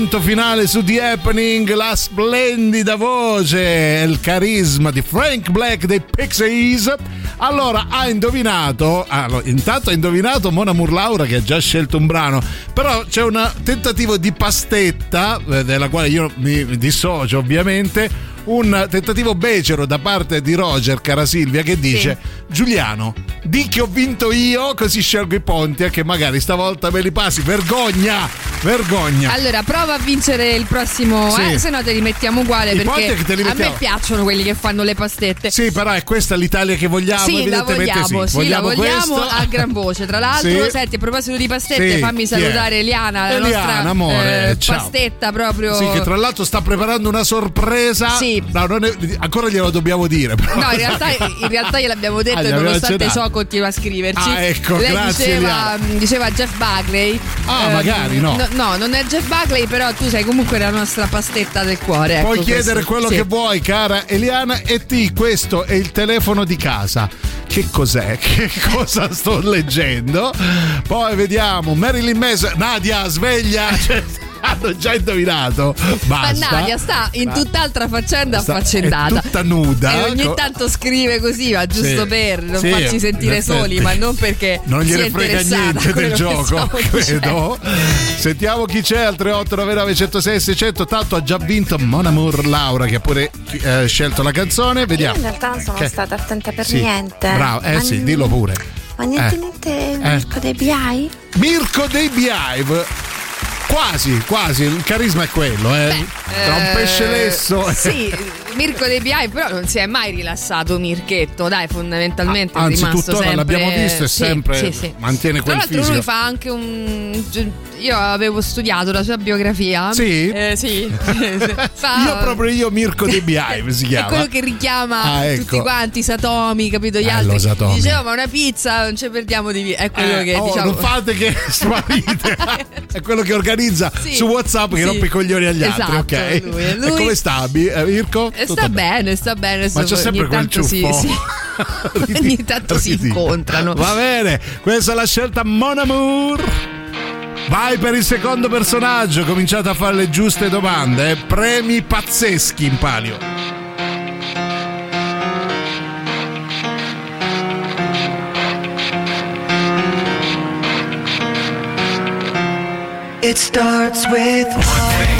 rap lento finale su The Happening, la splendida voce e il carisma di Frank Black dei Pixies. Allora, ha indovinato, allora, intanto ha indovinato Mona Murlaura che ha già scelto un brano, però c'è un tentativo di pastetta, eh, della quale io mi dissocio ovviamente, un tentativo becero da parte di Roger Carasilvia che dice Giuliano di che ho vinto io così scelgo i ponti e che magari stavolta me li passi. Vergogna vergogna Allora, prova a vincere il prossimo, Sì. eh, se no te li mettiamo uguale I perché te li a me mettiamo. piacciono quelli che fanno le pastette. sì però è questa l'Italia che vogliamo Sì, la vogliamo, sì sì, la vogliamo a gran voce. Tra l'altro, Sì. senti, a proposito di pastette, fammi salutare Eliana, la Eliana, nostra amore, eh, pastetta proprio. Sì, che tra l'altro sta preparando una sorpresa. Sì. No, è- ancora glielo dobbiamo dire. Però. No, in realtà, in realtà gliel'abbiamo detto Ah, e nonostante ciò continua a scriverci. Ah, ecco, Lei grazie, diceva, diceva Jeff Buckley. Ah, Ehm, magari, no. no. Non è Jeff Buckley, però tu sei comunque la nostra pastetta del cuore. Puoi ecco, chiedere questo. quello Sì. che vuoi, cara Eliana. E ti, questo è il telefono di casa. Che cos'è? Che cosa sto leggendo? Poi vediamo Marilyn Manson. Nadia, sveglia! Hanno già indovinato. Ma Basta. Nadia sta in Ma- tutt'altra faccenda Sta- affaccendata. è tutta nuda. E ogni Co- tanto scrive così, ma giusto Sì. per non Sì, farci sentire soli, ma non perché Non gliene frega niente del gioco, credo. Sentiamo chi c'è al 3899 106 600. Tanto ha già vinto Mon Amour Laura che ha pure eh, scelto la canzone. Io Vediamo. in realtà non sono Che- stata attenta per Sì, niente. Bravo, eh Ma sì, n- dillo pure. Ma niente, Eh. niente, Eh. Mirko dei BI? Mirko dei Beehive. Quasi, quasi, il carisma è quello, eh. Tra un Eh, pesce lesso. Sì, Mirko dei BI però non si è mai rilassato Mirchetto, dai, fondamentalmente è Anzi, rimasto tuttora sempre l'abbiamo visto e sì, sempre sì, sì. mantiene Tra quel l'altro fisico. lui fa anche un io avevo studiato la sua biografia. Sì? Eh, sì. Fa- Io proprio io Mirko dei Beehive si È chiama. quello che richiama Ah, ecco. tutti quanti, Satomi, capito? Gli Bello, altri. Satomi. Diceva, ma una pizza non ci perdiamo di via. È quello Eh, che oh, diciamo. non fate che sparite è quello che organizza su Whatsapp che rompe i coglioni agli altri Esatto, ok lui, e lui- come sta Bi- eh, Mirko? Eh, Tutto sta bene, sta bene. ma c'è ogni sempre quel tanto si- ciuffo sì. ogni tanto si incontrano. va bene questa è la scelta Mon Amour Vai per il secondo personaggio, cominciate a fare le giuste domande, eh. premi pazzeschi in palio. It starts with one thing.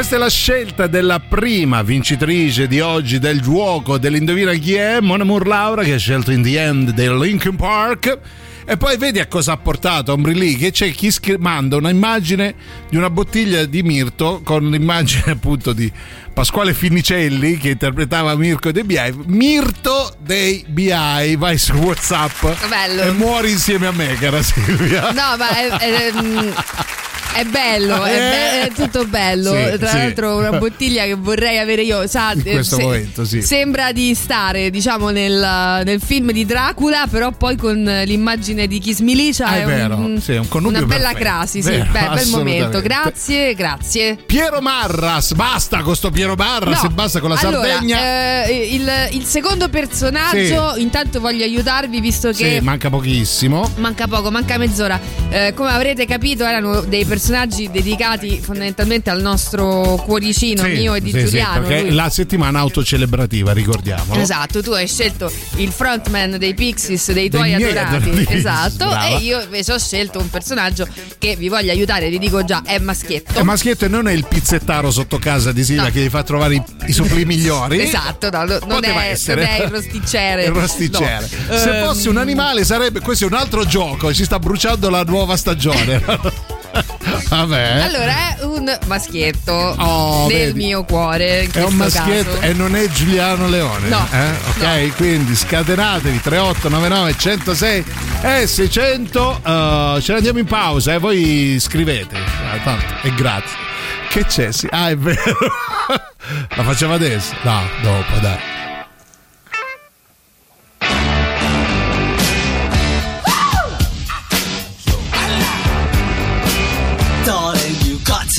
Questa è la scelta della prima vincitrice di oggi del gioco dell'Indovina chi è, Mon Amour Laura che ha scelto In the End del Linkin Park. E poi vedi a cosa ha portato Ombrilì che c'è chi manda una immagine di una bottiglia di Mirto con l'immagine appunto di Pasquale Finicelli che interpretava Mirko dei BI. Mirto dei BI, vai su WhatsApp Bello. e muori insieme a me, cara Silvia. No, ma è, è, mm, è bello, è, be- è tutto bello. Sì, Tra sì. l'altro, una bottiglia che vorrei avere io. Sa, In questo se- momento, sì. Sembra di stare, diciamo, nel, nel film di Dracula, però poi con l'immagine di Kiss Milicia. Ah, è vero, un- sì, un una bella crasi. Sì, Vero, beh, bel momento. Grazie, grazie. Piero Marras, basta con sto Piero Marras No, e basta con la allora, Sardegna. eh, il, il secondo personaggio, intanto voglio aiutarvi visto che Sì, manca pochissimo. Manca poco, manca mezz'ora. Eh, come avrete capito, erano dei personaggi dedicati fondamentalmente al nostro cuoricino Sì, mio e di sì, sì, Giuliano. lui- la settimana autocelebrativa, ricordiamolo. Esatto, tu hai scelto il frontman dei Pixies, dei tuoi miei adorati. adorati, Esatto, brava. e io invece ho scelto un personaggio che vi voglio aiutare, vi dico già, è maschietto. E maschietto non è il pizzettaro sotto casa di Silvia No. che gli fa trovare i, i supplì migliori. Esatto, no, no, non, Poteva è, essere. non è il rosticere. Il rosticere. No. Se Ehm, fossi un animale sarebbe questo è un altro gioco, ci sta bruciando la nuova stagione. Vabbè. Allora è un maschietto Oh, nel vedi. mio cuore. È un maschietto caso. e non è Giuliano Leone. No, eh? Ok, quindi scatenatevi 3899 106 e 600. eh, ce ne andiamo in pausa e voi scrivete. Ah, tanto, è gratis. Che c'è? Sì. Ah, è vero. La facciamo adesso? No, dopo, dai.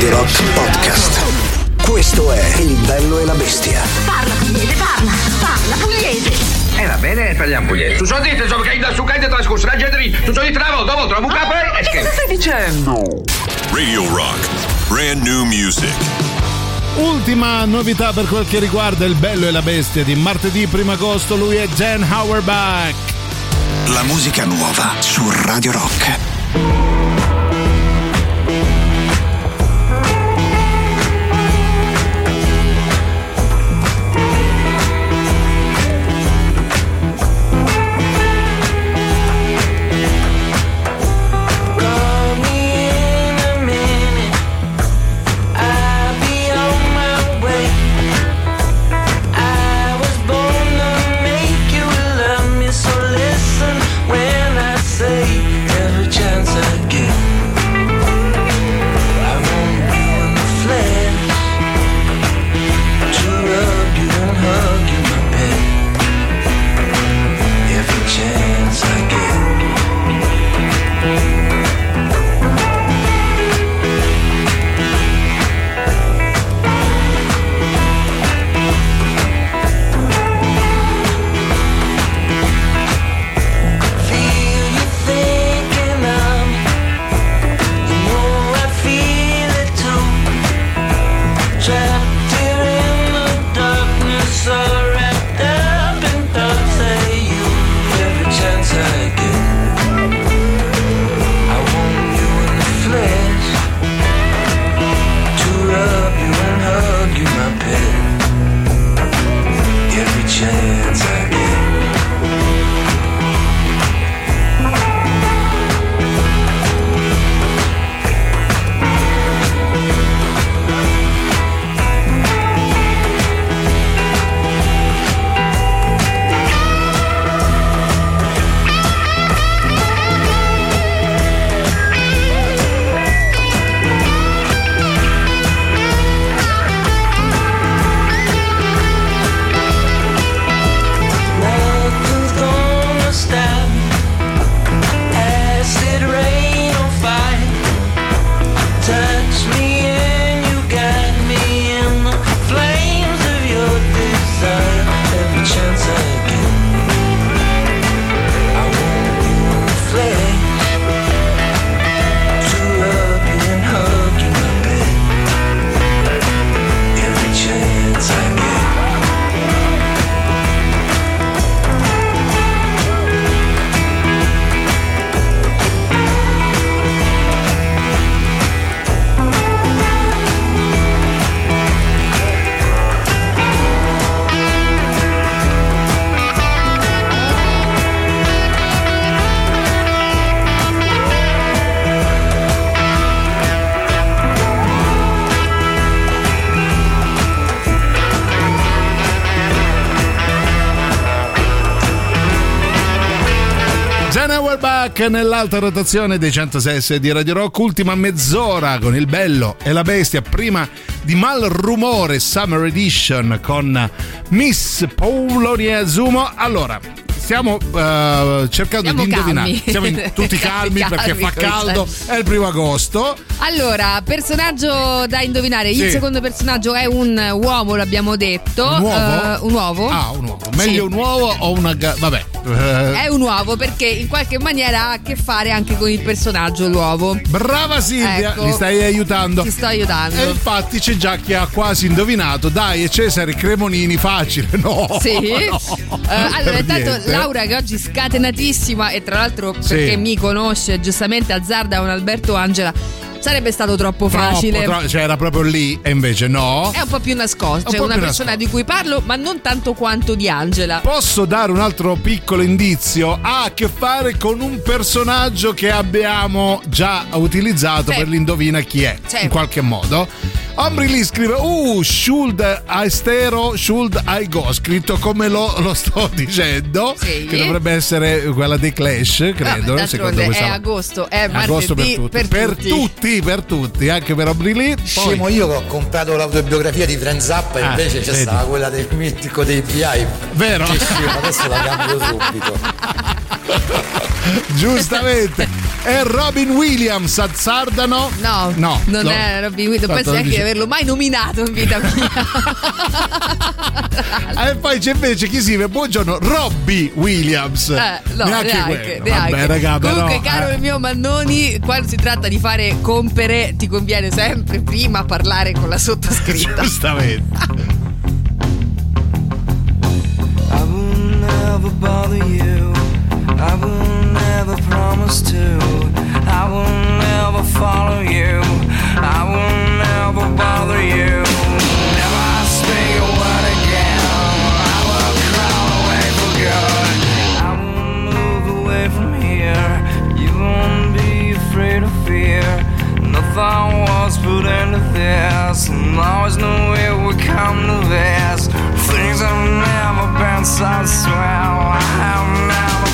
Radio Rock Podcast. Questo è Il bello e la bestia. Parla pugliese, parla, parla pugliese. E va bene, parliamo pugliese. Tu so dite, so che da su che trascorso la gente lì. Tu so di tra volta, volta, la buca poi e che stai dicendo? Radio Rock. Brand new music. Ultima novità per quel che riguarda il bello e la bestia di martedì 1 agosto, lui è Dan Auerbach. La musica nuova su Radio Rock. Nell'alta rotazione dei 106 di Radio Rock, ultima mezz'ora con il bello e la bestia, prima di Mal Rumore Summer Edition con Miss Paolonia Azumo. Allora, stiamo eh, cercando Siamo di indovinare. calmi. Siamo in- tutti calmi perché fa Calmi, caldo, è il primo agosto. Allora, personaggio da indovinare. Sì. Il secondo personaggio è un uomo, l'abbiamo detto. Un uovo? Eh, un uovo. Ah, un uovo. Meglio Sì. un uovo o una... Vabbè. È un uovo perché in qualche maniera ha a che fare anche con il personaggio l'uovo. Brava Silvia, Ecco. mi stai aiutando. Ti sto aiutando. E infatti c'è già chi ha quasi indovinato. Dai, è Cesare Cremonini, facile. No. Sì. no, Eh, allora, intanto niente. Laura che oggi scatenatissima e tra l'altro Sì. perché mi conosce giustamente azzarda un Alberto Angela sarebbe stato troppo Troppo, facile. tro- cioè era proprio lì e invece no. È un po' più nascosto, Un cioè una persona di cui parlo, ma non tanto quanto di Angela. Posso dare un altro piccolo indizio? Ha a che fare con un personaggio che abbiamo già utilizzato Sì. per l'indovina chi è, Sì. in qualche modo. Ombri lì scrive, uh, should I stero, should I go, scritto come lo, lo sto dicendo, Sì. che dovrebbe essere quella dei Clash, credo. Vabbè, secondo questa... è agosto, è Agosto per tutti. per, per tutti. tutti, per tutti, anche per. Poi- Scemo io che ho comprato l'autobiografia di Frank Zappa e Ah, invece c'è vedi. stata quella del mitico dei BI. Vero? Adesso la cambio subito. Giustamente. È Robin Williams, azzardano? No, no, non no. è Robin Williams, non penso lo neanche di averlo mai nominato in vita mia. E poi c'è invece chi si buongiorno Robbie Williams. Eh, no, neanche, neanche, quello. neanche. Vabbè, raga, però, Comunque, caro eh. il mio Mannoni, quando si tratta di fare compere, ti conviene sempre prima parlare con la sottoscritta. Giustamente. I will never bother you. I will never promise to. I will never follow you. I will never bother you. Never speak a word again. I will crawl away for good. I will move away from here. You won't be afraid of fear. Nothing was put into this, and always knew it would come to this. Things have never been so swell. I have never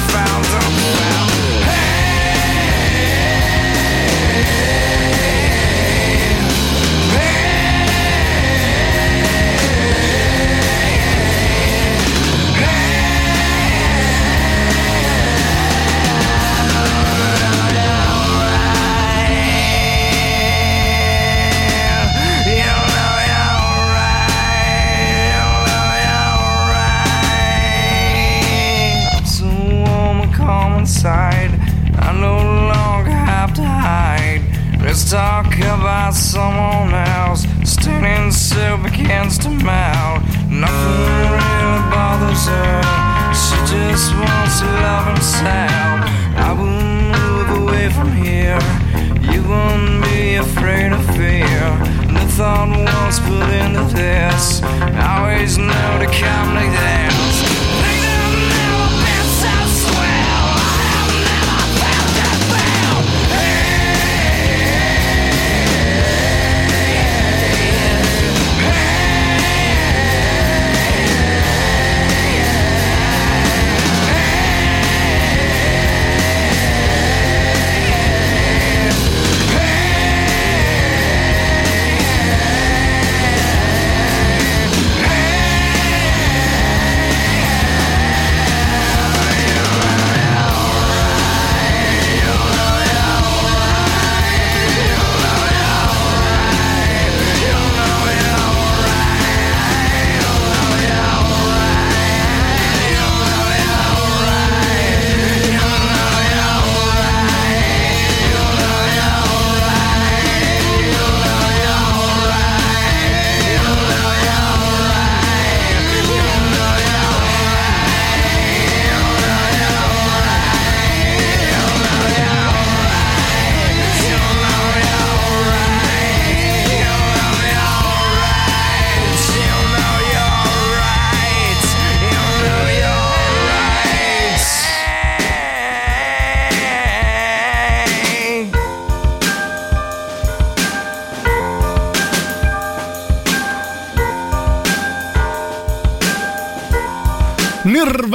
side. I no longer have to hide. Let's talk about someone else. Standing so against the mouth. Nothing really bothers her. She just wants to love herself. I will move away from here. You won't be afraid of fear. The thought was put into this. I always know to come like this.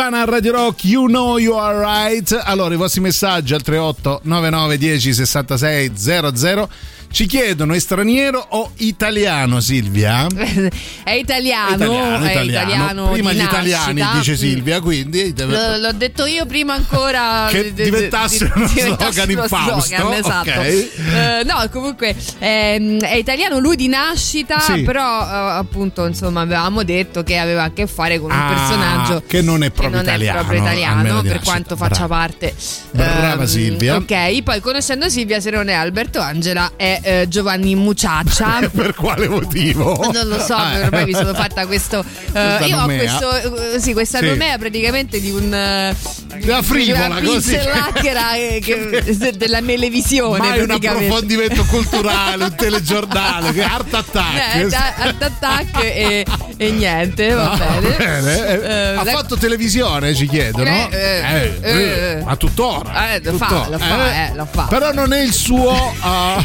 Nirvana Radio Rock, you know you are right. Allora, i vostri messaggi al 38 99 10 66 00 ci chiedono è straniero o italiano, Silvia? È italiano, Italiano, è italiano. Prima gli italiani, nascita. dice Mm. Silvia, quindi L- L'ho detto io prima ancora Che di- di- diventasse di- uno slogan infausto, esatto. ok. Eh, no, comunque ehm, è italiano lui di nascita, Sì. però eh, appunto insomma avevamo detto che aveva a che fare con un Ah, personaggio che non è proprio non italiano, è proprio italiano per quanto faccia Brava. parte. Brava ehm, Silvia. Ok, poi conoscendo Silvia, se non è Alberto Angela, è eh, Giovanni Muciaccia. per quale motivo? Non lo so, Ah, ormai mi sono fatta questo. eh, io ho nomea. questo. eh, sì, questa Sì. nomea praticamente di un. eh, Una frivola, una così. pinzellaccera eh, che- della melevisione. Mai un approfondimento culturale, un telegiornale, che Art Attack. Eh, da- Art Attack e, e niente, va Ah, bene. Eh, ha la- fatto televisione, ci chiedono. Eh, eh, ma tuttora. Eh, lo fa, tuttora. lo fa, lo fa. Però non è il suo uh,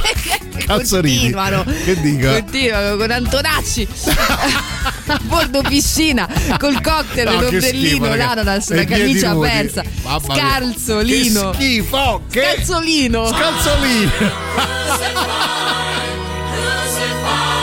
cazzarini. Continuano, Che dica? continuano con Antonacci a bordo piscina col cocktail, No, l'ombrellino, l'ananas, la camicia persa, scalzolino. Che schifo, che Scalzolino. Scalzolino.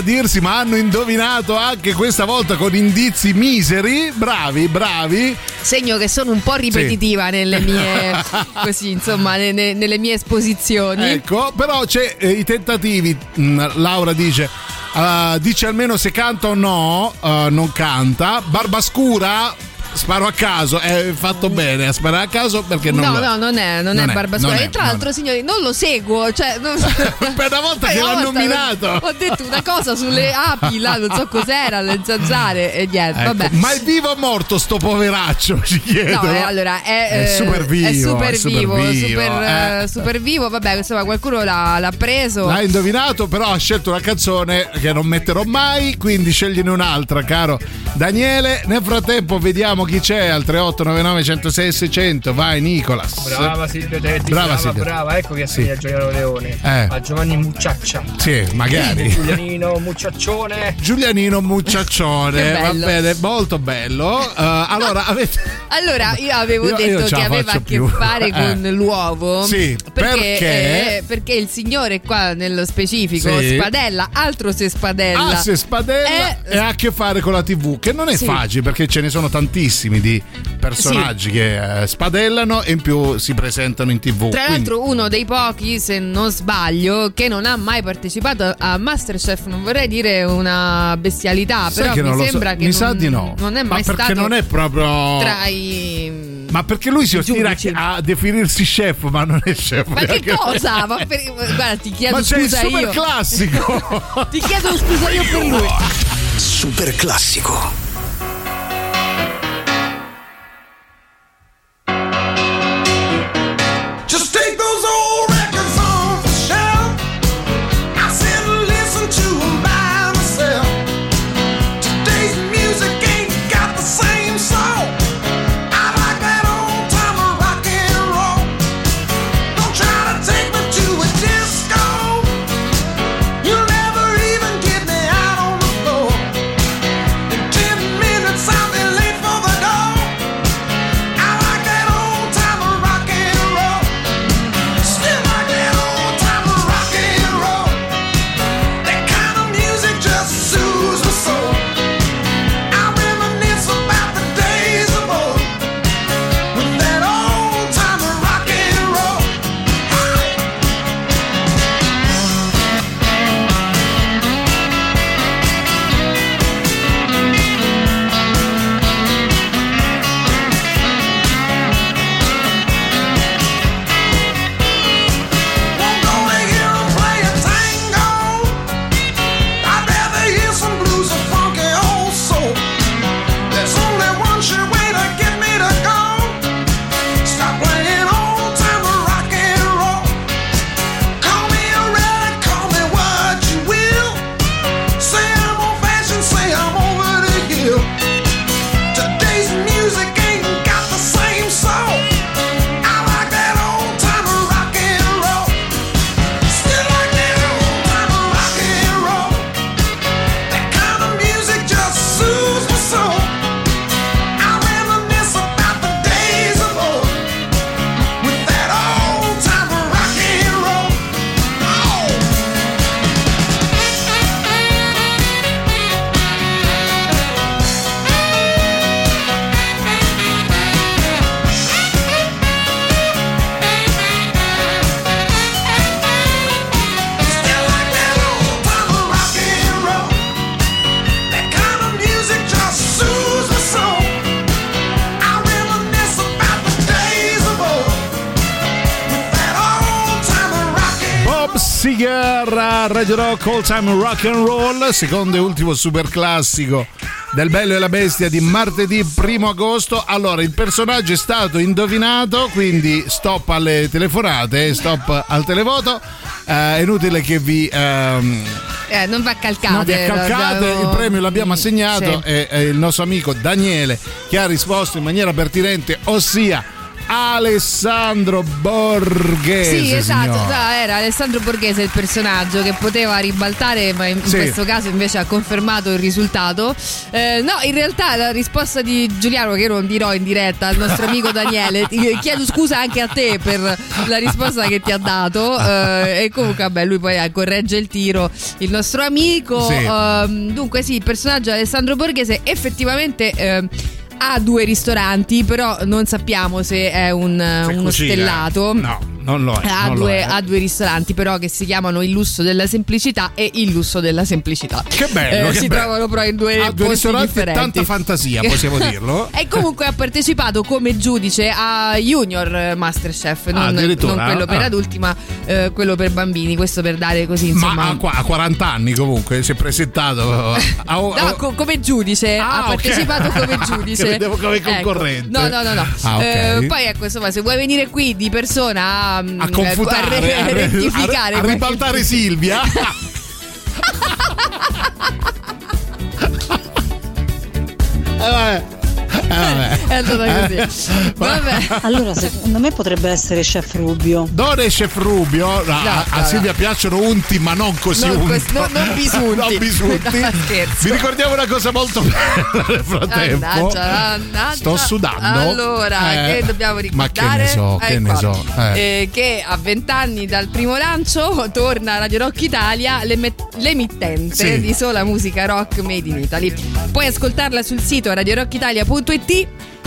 a dirsi, ma hanno indovinato anche questa volta con indizi miseri. Bravi, bravi. Segno che sono un po' ripetitiva nelle mie così, insomma, ne- ne- nelle mie esposizioni. Ecco, però c'è eh, i tentativi. Mm, Laura dice. eh, dice almeno se canta o no, eh, non canta. Barbascura, sparo a caso, è fatto bene a sparare a caso perché non no, lo- no, non è, non Non è è, è, e tra l'altro, signori, non lo seguo. Cioè, non... per una volta che Per una l'ha nominato. Ho detto una cosa sulle api, là, non so cos'era, le zanzare e niente. Ecco, Vabbè. Ma è vivo o morto sto poveraccio? Ci chiedo. No, eh, allora è, È eh, super vivo, è super è super vivo, vivo, super, eh. eh, super vivo. Vabbè, insomma, qualcuno l'ha, l'ha preso. L'ha indovinato, però ha scelto una canzone che non metterò mai, quindi scegliene un'altra, caro Daniele. Nel frattempo vediamo chi c'è al 3899 106 600. Vai Nicolas. Brava Silvia Tetti, Brava brava, Silvia. brava, ecco che Sì. assomiglia a Giuliano Leone. Eh. A Giovanni Mucciaccia. Sì, magari. Giulianino Mucciaccione. Giulianino Mucciaccione, Che va bene, molto bello. Eh, allora, avete Allora, io avevo Io- io detto ce che aveva a che più. fare Eh. con l'uovo. Sì, perché? eh, perché il signore qua nello specifico Sì. spadella, altro se spadella. Ah, se spadella Eh, e ha a che fare con la TV, che non è Sì. facile perché ce ne sono tantissimi di personaggi che eh, spadellano e in più si presentano in TV. Tra quindi- l'altro uno dei pochi, se non sbaglio, che non ha mai partecipato a Masterchef, non vorrei dire una bestialità, Sai però che mi non lo so, sembra che mi non, sa di no. non è Ma mai perché stato non è proprio tra i Ma perché lui si ostina a definirsi chef, ma non è chef. Ma che Perché- cosa? Ma per- guarda, ti chiedo Ma c'è il scusa super io. classico. ti chiedo scusa io per lui. Super classico. Radio Rock All Time Rock and Roll, secondo e ultimo super classico del Bello e la Bestia di martedì 1 agosto. Allora, il personaggio è stato indovinato, quindi stop alle telefonate, stop al televoto. Eh, è inutile che vi ehm, Eh, non va calcate. non vi accalcate, lo- il premio l'abbiamo assegnato Sì. è, è il nostro amico Daniele che ha risposto in maniera pertinente, ossia Alessandro Borghese. Sì, esatto, no, era Alessandro Borghese il personaggio che poteva ribaltare, ma in, Sì. questo caso invece ha confermato il risultato. Eh, no, in realtà la risposta di Giuliano, che io non dirò in diretta al nostro amico Daniele, chiedo scusa anche a te per la risposta che ti ha dato. eh, e comunque, vabbè, lui poi eh, corregge il tiro, il nostro amico. Sì. Ehm, dunque, sì, il personaggio Alessandro Borghese effettivamente. Ha due ristoranti, però non sappiamo se è un, uno cucina. stellato. No, non lo è. Ha non lo due, è. ha due ristoranti però che si chiamano Il lusso della semplicità e Il lusso della semplicità. Che bello, Eh, che si bello. trovano però in due, Ha due ristoranti differenti. tanta fantasia, possiamo dirlo. e comunque ha partecipato come giudice a Junior Masterchef, non, addirittura? non quello per Ah. adulti ma eh, quello per bambini, questo per dare così insomma... Ma qua- ha 40 anni comunque, si è presentato. a- No, co- come giudice, Ah, ha partecipato come giudice. Come Ecco. concorrente. No, no, no, no. Ah, ok. Eh, poi ecco, insomma, se vuoi venire qui di persona a, a confutare, re- a, re- rettificare, a, re- a ribaltare Silvia. Eh, vabbè. Eh, vabbè. È andata così. Vabbè. Allora, secondo me potrebbe essere Chef Rubio. Non è Chef Rubio, a, a no, Silvia piacciono unti, ma non così Non unti. cos- no, non bisunti. non bisunti. No. Vi ricordiamo una cosa molto bella nel frattempo. Mannaggia, mannaggia. Sto sudando. Allora, Eh, che dobbiamo ma che ricordare? ne so, che Ecco, ne so, eh. eh, che a vent'anni dal primo lancio torna Radio Rock Italia l'emittente Sì. di sola musica rock made in Italy. Puoi ascoltarla sul sito radiorockitalia.it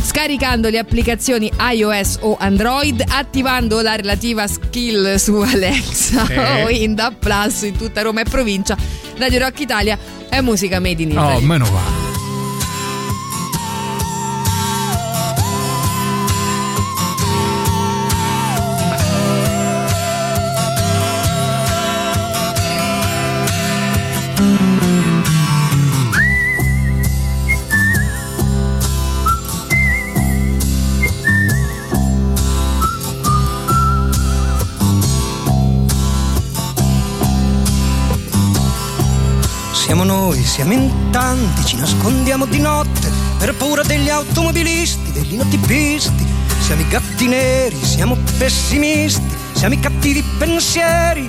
scaricando le applicazioni iOS o Android, attivando la relativa skill su Alexa Sì. o in DAB Plus in tutta Roma e provincia. Radio Rock Italia è musica made in Italy. Oh, meno male. Siamo in tanti, ci nascondiamo di notte per paura degli automobilisti, degli notipisti. Siamo i gatti neri, siamo pessimisti, siamo i cattivi pensieri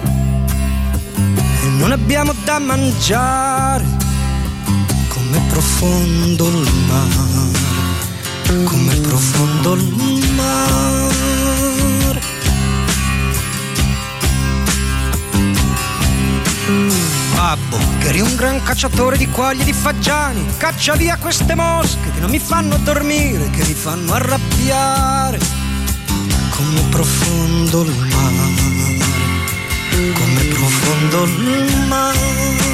e non abbiamo da mangiare. Come profondo il mare, come profondo il mare. Babbo, che eri un gran cacciatore di quaglie e di fagiani, caccia via queste mosche che non mi fanno dormire, che mi fanno arrabbiare. Come profondo il mare, come profondo il mare.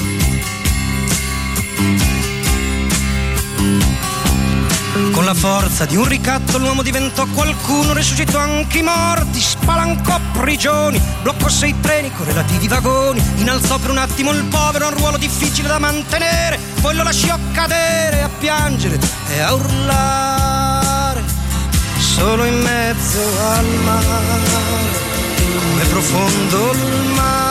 Con la forza di un ricatto l'uomo diventò qualcuno, resuscitò anche i morti, spalancò prigioni, bloccò sei treni con relativi vagoni, innalzò per un attimo il povero un ruolo difficile da mantenere, poi lo lasciò cadere a piangere e a urlare, solo in mezzo al mare, come profondo il mare.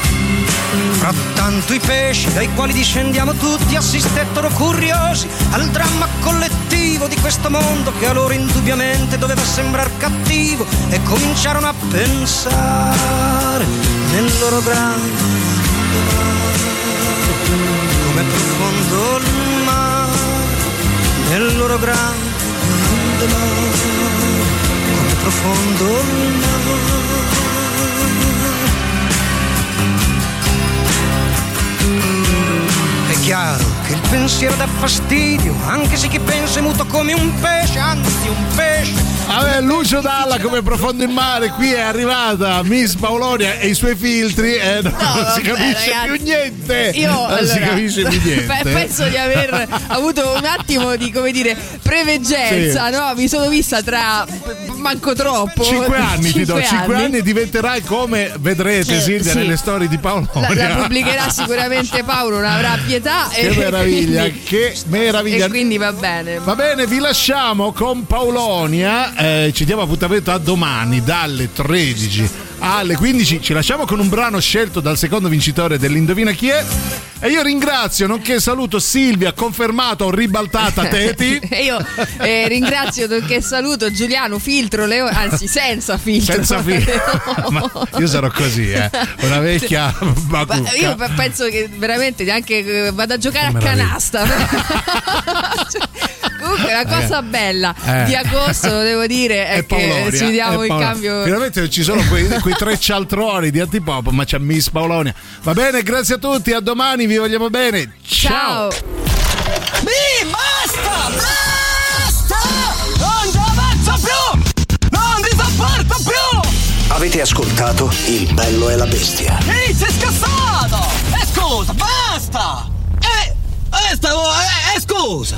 Frattanto i pesci dai quali discendiamo tutti assistettero curiosi al dramma collettivo di questo mondo che a loro indubbiamente doveva sembrar cattivo e cominciarono a pensare nel loro grande mare come profondo il mare nel loro grande mare come profondo il mare È chiaro che il pensiero dà fastidio, anche se chi pensa è muto come un pesce, anzi un pesce. Vabbè, Lucio Dalla come profondo in mare, qui è arrivata Miss Paolonia e i suoi filtri e non, non si capisce ragazzi. più niente. Io non si allora, capisce più niente. pe- penso di aver avuto un attimo di come dire preveggenza, Sì. no? Mi sono vista tra manco troppo. Cinque anni ti do, Cinque cinque anni. anni. diventerai come vedrete Eh, Silvia sì. nelle storie di Paolonia. La, la pubblicherà sicuramente Paolo, non avrà pietà. Che e meraviglia, quindi- che meraviglia. E quindi va bene. Va bene, vi lasciamo con Paolonia. eh, ci diamo appuntamento a domani dalle 13 alle 15. Ci lasciamo con un brano scelto dal secondo vincitore dell'Indovina chi è. E io ringrazio, nonché saluto Silvia, confermato, ribaltata Teti. E io eh, ringrazio che saluto Giuliano Filtro, Leo, anzi senza filtro. Senza filtro. Ma io sarò così, eh. Una vecchia Ma bacucca. io pe- penso che veramente neanche eh, vado a giocare a Meraviglia. canasta. Comunque la cosa bella Eh. di agosto, lo devo dire, è, È che Paolonia, ci diamo è il cambio. Finalmente ci sono quei, quei tre cialtroni di antipop, ma c'è Miss Paolonia. Va bene, grazie a tutti, a domani, vi vogliamo bene. Ciao. Mi basta! Basta! Non ci avanzo più! Non vi sopporto più! Avete ascoltato Il bello e la bestia. Ehi, sei scassato! E scusa, basta! Eh, eh, stavo, eh, eh, scusa!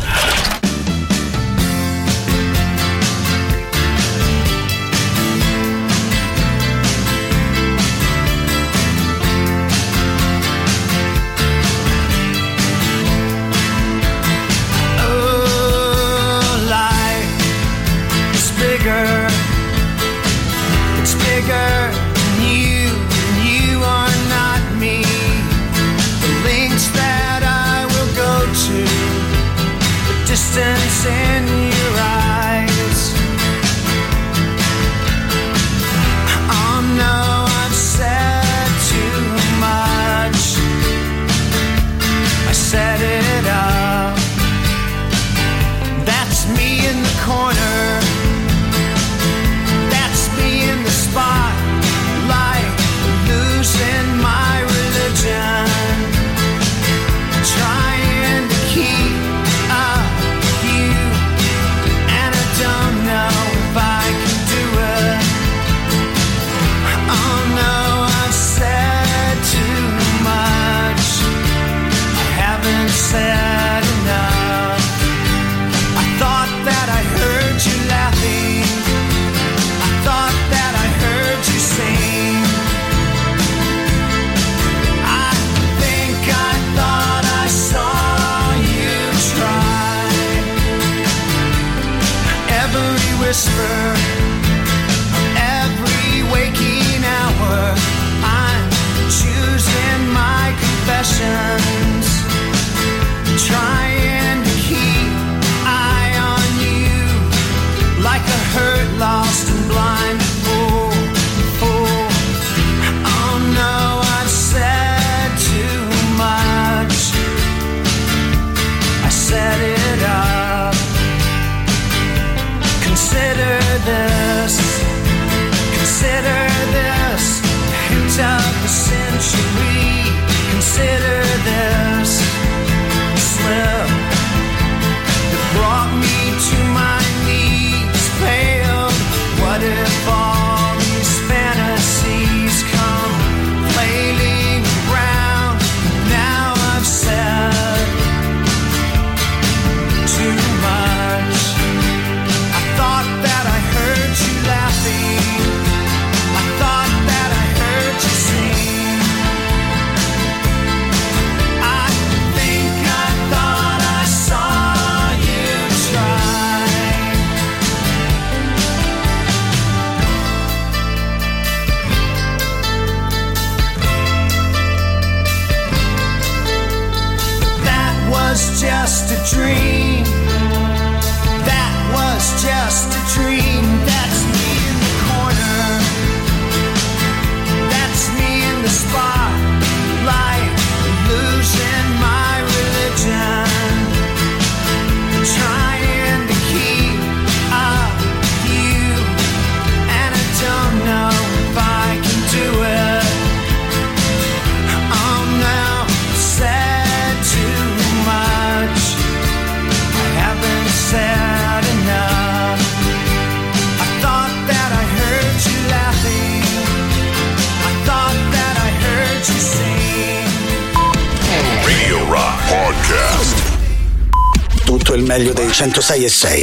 Bigger than you, and you are not me. The links that I will go to, the distance in your eyes. 106 e